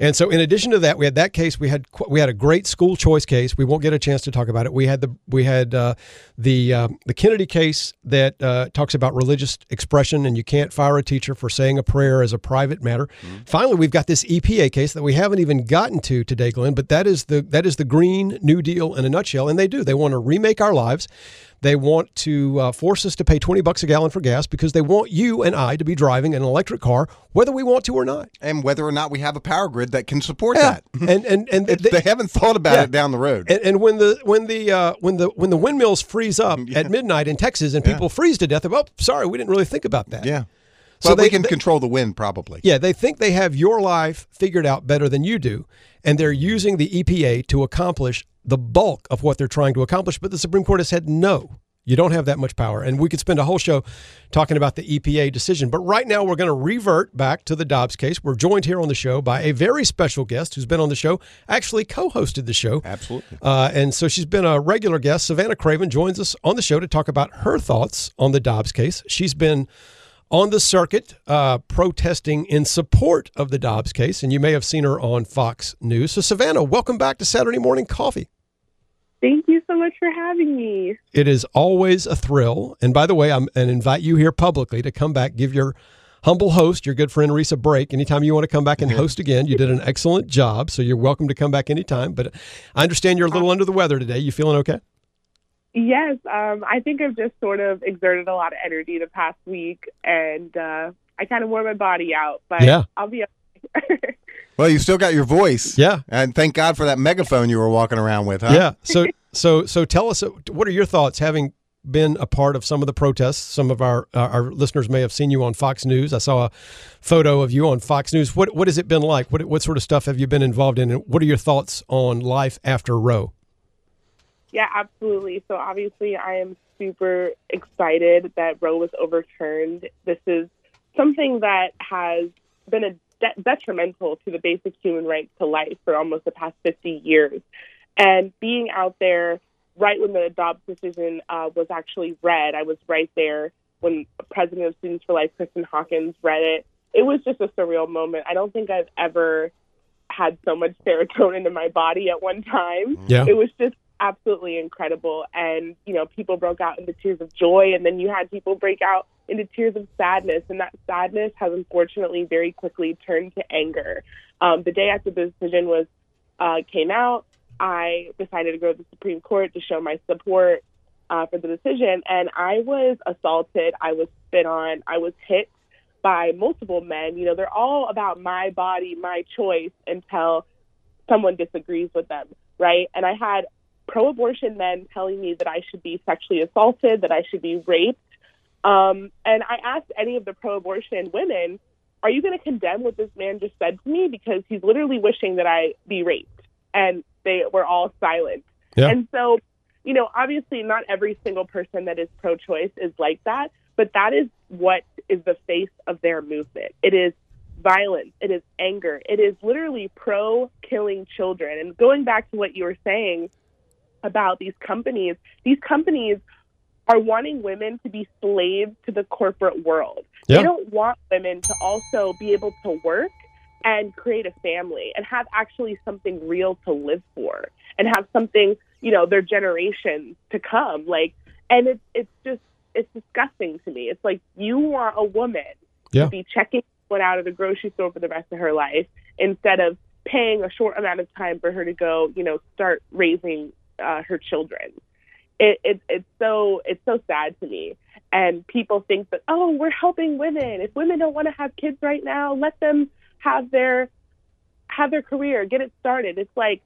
And so, in addition to that, we had that case. We had we had a great school choice case. We won't get a chance to talk about it. We had the we had uh, the uh, the Kennedy case that uh, talks about religious expression, and you can't fire a teacher for saying a prayer as a private matter. Finally, we've got this EPA case that we haven't even gotten to today, Glenn. But that is the that is the Green New Deal in a nutshell, and they do. They want to remake our lives. They want to uh, force us to pay 20 bucks a gallon for gas because they want you and I to be driving an electric car, whether we want to or not. And whether or not we have a power grid that can support Yeah. that. And and and They, they, haven't thought about Yeah. it down the road. and, and when the when the uh, when the when the windmills freeze up at midnight in Texas and people freeze to death, well, sorry, we didn't really think about that. yeah. So they- can they- control the wind probably. Yeah, they think they have your life figured out better than you do, and they're using the EPA to accomplish the bulk of what they're trying to accomplish. But the Supreme Court has said no. You don't have that much power. And we could spend a whole show talking about the EPA decision. But right now, we're going to revert back to the Dobbs case. We're joined here on the show by a very special guest who's been on the show, actually co hosted the show. Absolutely. Uh, and so she's been a regular guest. Savannah Craven joins us on the show to talk about her thoughts on the Dobbs case. She's been on the circuit uh, protesting in support of the Dobbs case, and you may have seen her on Fox News. So, Savannah, welcome back to Saturday Morning Coffee. Thank you so much for having me. It is always a thrill. And by the way, I'm and invite you here publicly to come back, give your humble host, your good friend Reese, a break. Anytime you want to come back and host again, you did an excellent job. So you're welcome to come back anytime. But I understand you're a little under the weather today. You feeling okay? Yes, um, I think I've just sort of exerted a lot of energy the past week, and uh, I kind of wore my body out. But Yeah. I'll be. Well, you still got your voice. Yeah. And thank God for that megaphone you were walking around with, huh? Yeah. So so so tell us uh, what are your thoughts having been a part of some of the protests? Some of our uh, our listeners may have seen you on Fox News. I saw a photo of you on Fox News. What what has it been like? What what sort of stuff have you been involved in? And what are your thoughts on life after Roe? Yeah, absolutely. So obviously, I am super excited that Roe was overturned. This is something that has been a de- detrimental to the basic human right to life for almost the past 50 years. And being out there right when the Dobbs decision uh, was actually read, I was right there when President of Students for Life, Kristan Hawkins, read it. It was just a surreal moment. I don't think I've ever had so much serotonin in my body at one time. Yeah. It was just absolutely incredible. And, you know, people broke out into tears of joy, and then you had people break out into tears of sadness. And that sadness has unfortunately very quickly turned to anger. Um, the day after the decision was uh, came out, I decided to go to the Supreme Court to show my support uh, for the decision. And I was assaulted, I was spit on, I was hit by multiple men. You know, they're all about my body, my choice until someone disagrees with them, right? And I had pro abortion men telling me that I should be sexually assaulted, that I should be raped. Um, and I asked any of the pro abortion women, Are you going to condemn what this man just said to me? Because he's literally wishing that I be raped. And they were all silent. Yeah. And so, you know, obviously not every single person that is pro choice is like that, but that is what is the face of their movement. It is violence, it is anger, it is literally pro killing children. And going back to what you were saying about these companies, these companies are wanting women to be slaves to the corporate world. Yeah. They don't want women to also be able to work and create a family and have actually something real to live for and have something, you know, their generations to come. Like, and it's it's just it's disgusting to me. It's like you want a woman Yeah. to be checking one out of the grocery store for the rest of her life instead of paying a short amount of time for her to go, you know, start raising uh, her children. It, it it's so it's so sad to me. And people think that oh, we're helping women. If women don't want to have kids right now, let them have their have their career, get it started. It's like,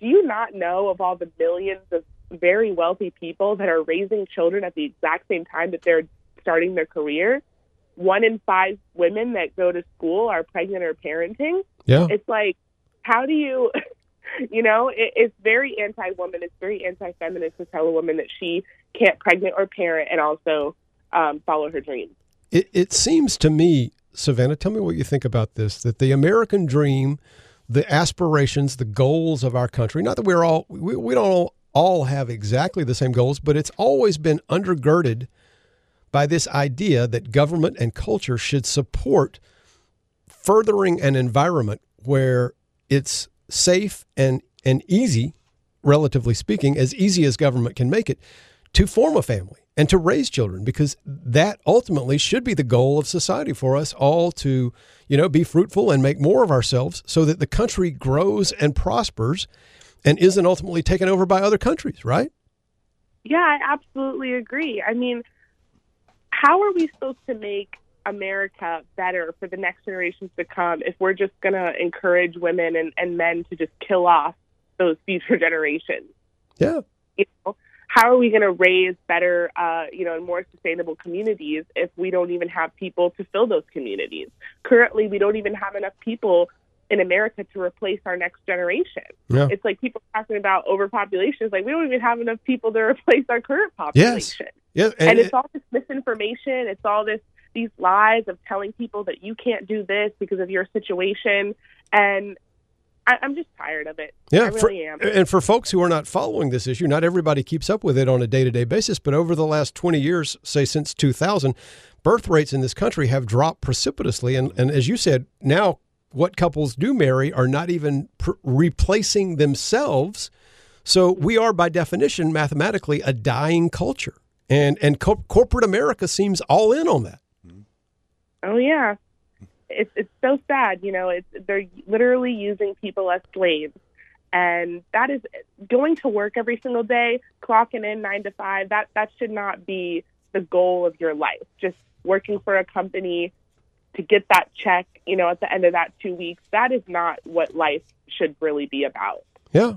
do you not know of all the millions of very wealthy people that are raising children at the exact same time that they're starting their career? One in five women that go to school are pregnant or parenting. Yeah. It's like, how do you, you know, it, it's very anti woman. It's very anti feminist to tell a woman that she can't pregnant or parent and also um, follow her dreams. It, it seems to me, Savannah, tell me what you think about this that the American dream, the aspirations, the goals of our country, not that we're all, we, we don't all, all have exactly the same goals, but it's always been undergirded by this idea that government and culture should support furthering an environment where it's safe and, and easy, relatively speaking, as easy as government can make it, to form a family and to raise children because that ultimately should be the goal of society for us all to you know be fruitful and make more of ourselves so that the country grows and prospers and isn't ultimately taken over by other countries right Yeah, I absolutely agree. I mean, how are we supposed to make America better for the next generations to come if we're just going to encourage women and, and men to just kill off those future generations? yeah You know, how are we going to raise better, uh, you know, and more sustainable communities if we don't even have people to fill those communities? Currently, we don't even have enough people in America to replace our next generation. Yeah. It's like people talking about overpopulation. It's like we don't even have enough people to replace our current population. Yes. yeah And, it's all this misinformation. It's all this these lies of telling people that you can't do this because of your situation. And I, I'm just tired of it. Yeah, I for- really am. and for folks who are not following this issue, not everybody keeps up with it on a day to day basis, but over the last 20 years, say since 2000, birth rates in this country have dropped precipitously. And, and as you said, now what couples do marry are not even pr- replacing themselves. So we are, by definition, mathematically, a dying culture. And, and co- corporate America seems all in on that. Oh yeah, it's it's so sad. You know, it's they're literally using people as slaves, and that is going to work every single day, clocking in nine to five. That that should not be the goal of your life. Just working for a company to get that check. You know, at the end of that two weeks. That is not what life should really be about. Yeah.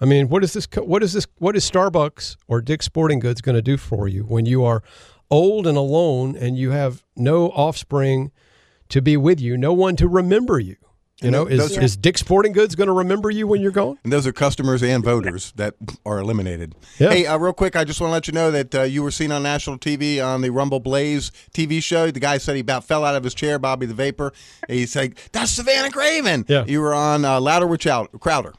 I mean, what is this? What is this? What is Starbucks or Dick's Sporting Goods going to do for you when you are old and alone and you have no offspring to be with you, no one to remember you? You And know, is, those are- is Dick's Sporting Goods going to remember you when you're gone? And those are customers and voters that are eliminated. Yeah. Hey, uh, real quick, I just want to let you know that uh, you were seen on national TV on the Rumble Blaze TV show. The guy said he about fell out of his chair, Bobby the Vapor. He's like, "That's Savannah Craven." Yeah. You were on uh, Louder with Chow- Crowder.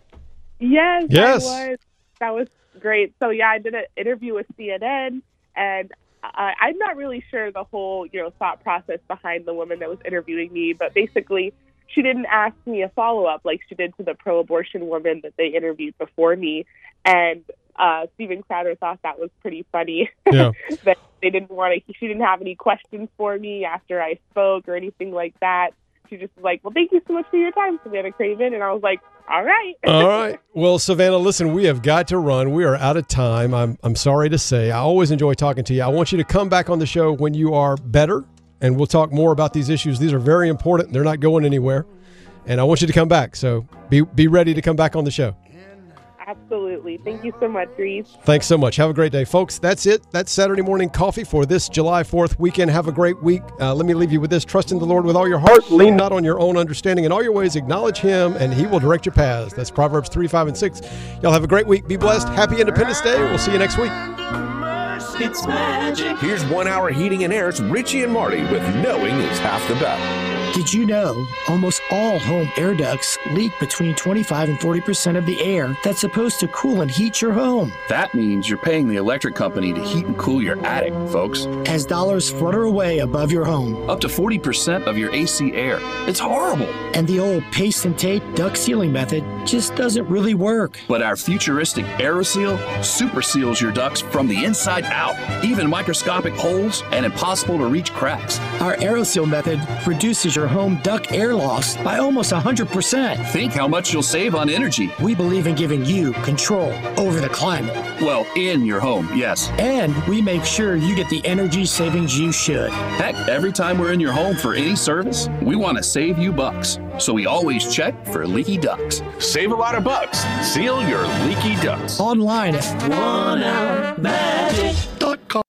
Yes, Yes. I was. That was great. So yeah, I did an interview with CNN, and I, I'm not really sure the whole you know thought process behind the woman that was interviewing me, but basically, she didn't ask me a follow up like she did to the pro-abortion woman that they interviewed before me, and uh, Steven Crowder thought that was pretty funny. Yeah. that they didn't want to. She didn't have any questions for me after I spoke or anything like that. She just was like, "Well, thank you so much for your time, Savannah Craven," and I was like, "All right." All right. Well, Savannah, listen, we have got to run. We are out of time. I'm, I'm sorry to say. I always enjoy talking to you. I want you to come back on the show when you are better, and we'll talk more about these issues. These are very important. They're not going anywhere. And I want you to come back. So be, be ready to come back on the show. Absolutely. Thank you so much, Reese. Thanks so much. Have a great day, folks. That's it. That's Saturday morning coffee for this July 4th weekend. Have a great week. Uh, let me leave you with this trust in the Lord with all your heart. Lean not on your own understanding. In all your ways, acknowledge Him, and He will direct your paths. That's Proverbs 3, 5, and 6. Y'all have a great week. Be blessed. Happy Independence Day. We'll see you next week. It's magic. Here's one hour heating and air's Richie and Marty with knowing is half the battle. Did you know almost all home air ducts leak between 25 and 40% of the air that's supposed to cool and heat your home? That means you're paying the electric company to heat and cool your attic, folks. As dollars flutter away above your home. Up to 40% of your AC air. It's horrible. And the old paste and tape duct sealing method just doesn't really work. But our futuristic AeroSeal super seals your ducts from the inside out, even microscopic holes and impossible to reach cracks. Our AeroSeal method reduces your home duct air loss by almost 100%. Think how much you'll save on energy. We believe in giving you control over the climate. Well, in your home, yes. And we make sure you get the energy savings you should. Heck, every time we're in your home for any service, we want to save you bucks. So we always check for leaky ducts. Save a lot of bucks. Seal your leaky ducts. Online at onehourmagic.com.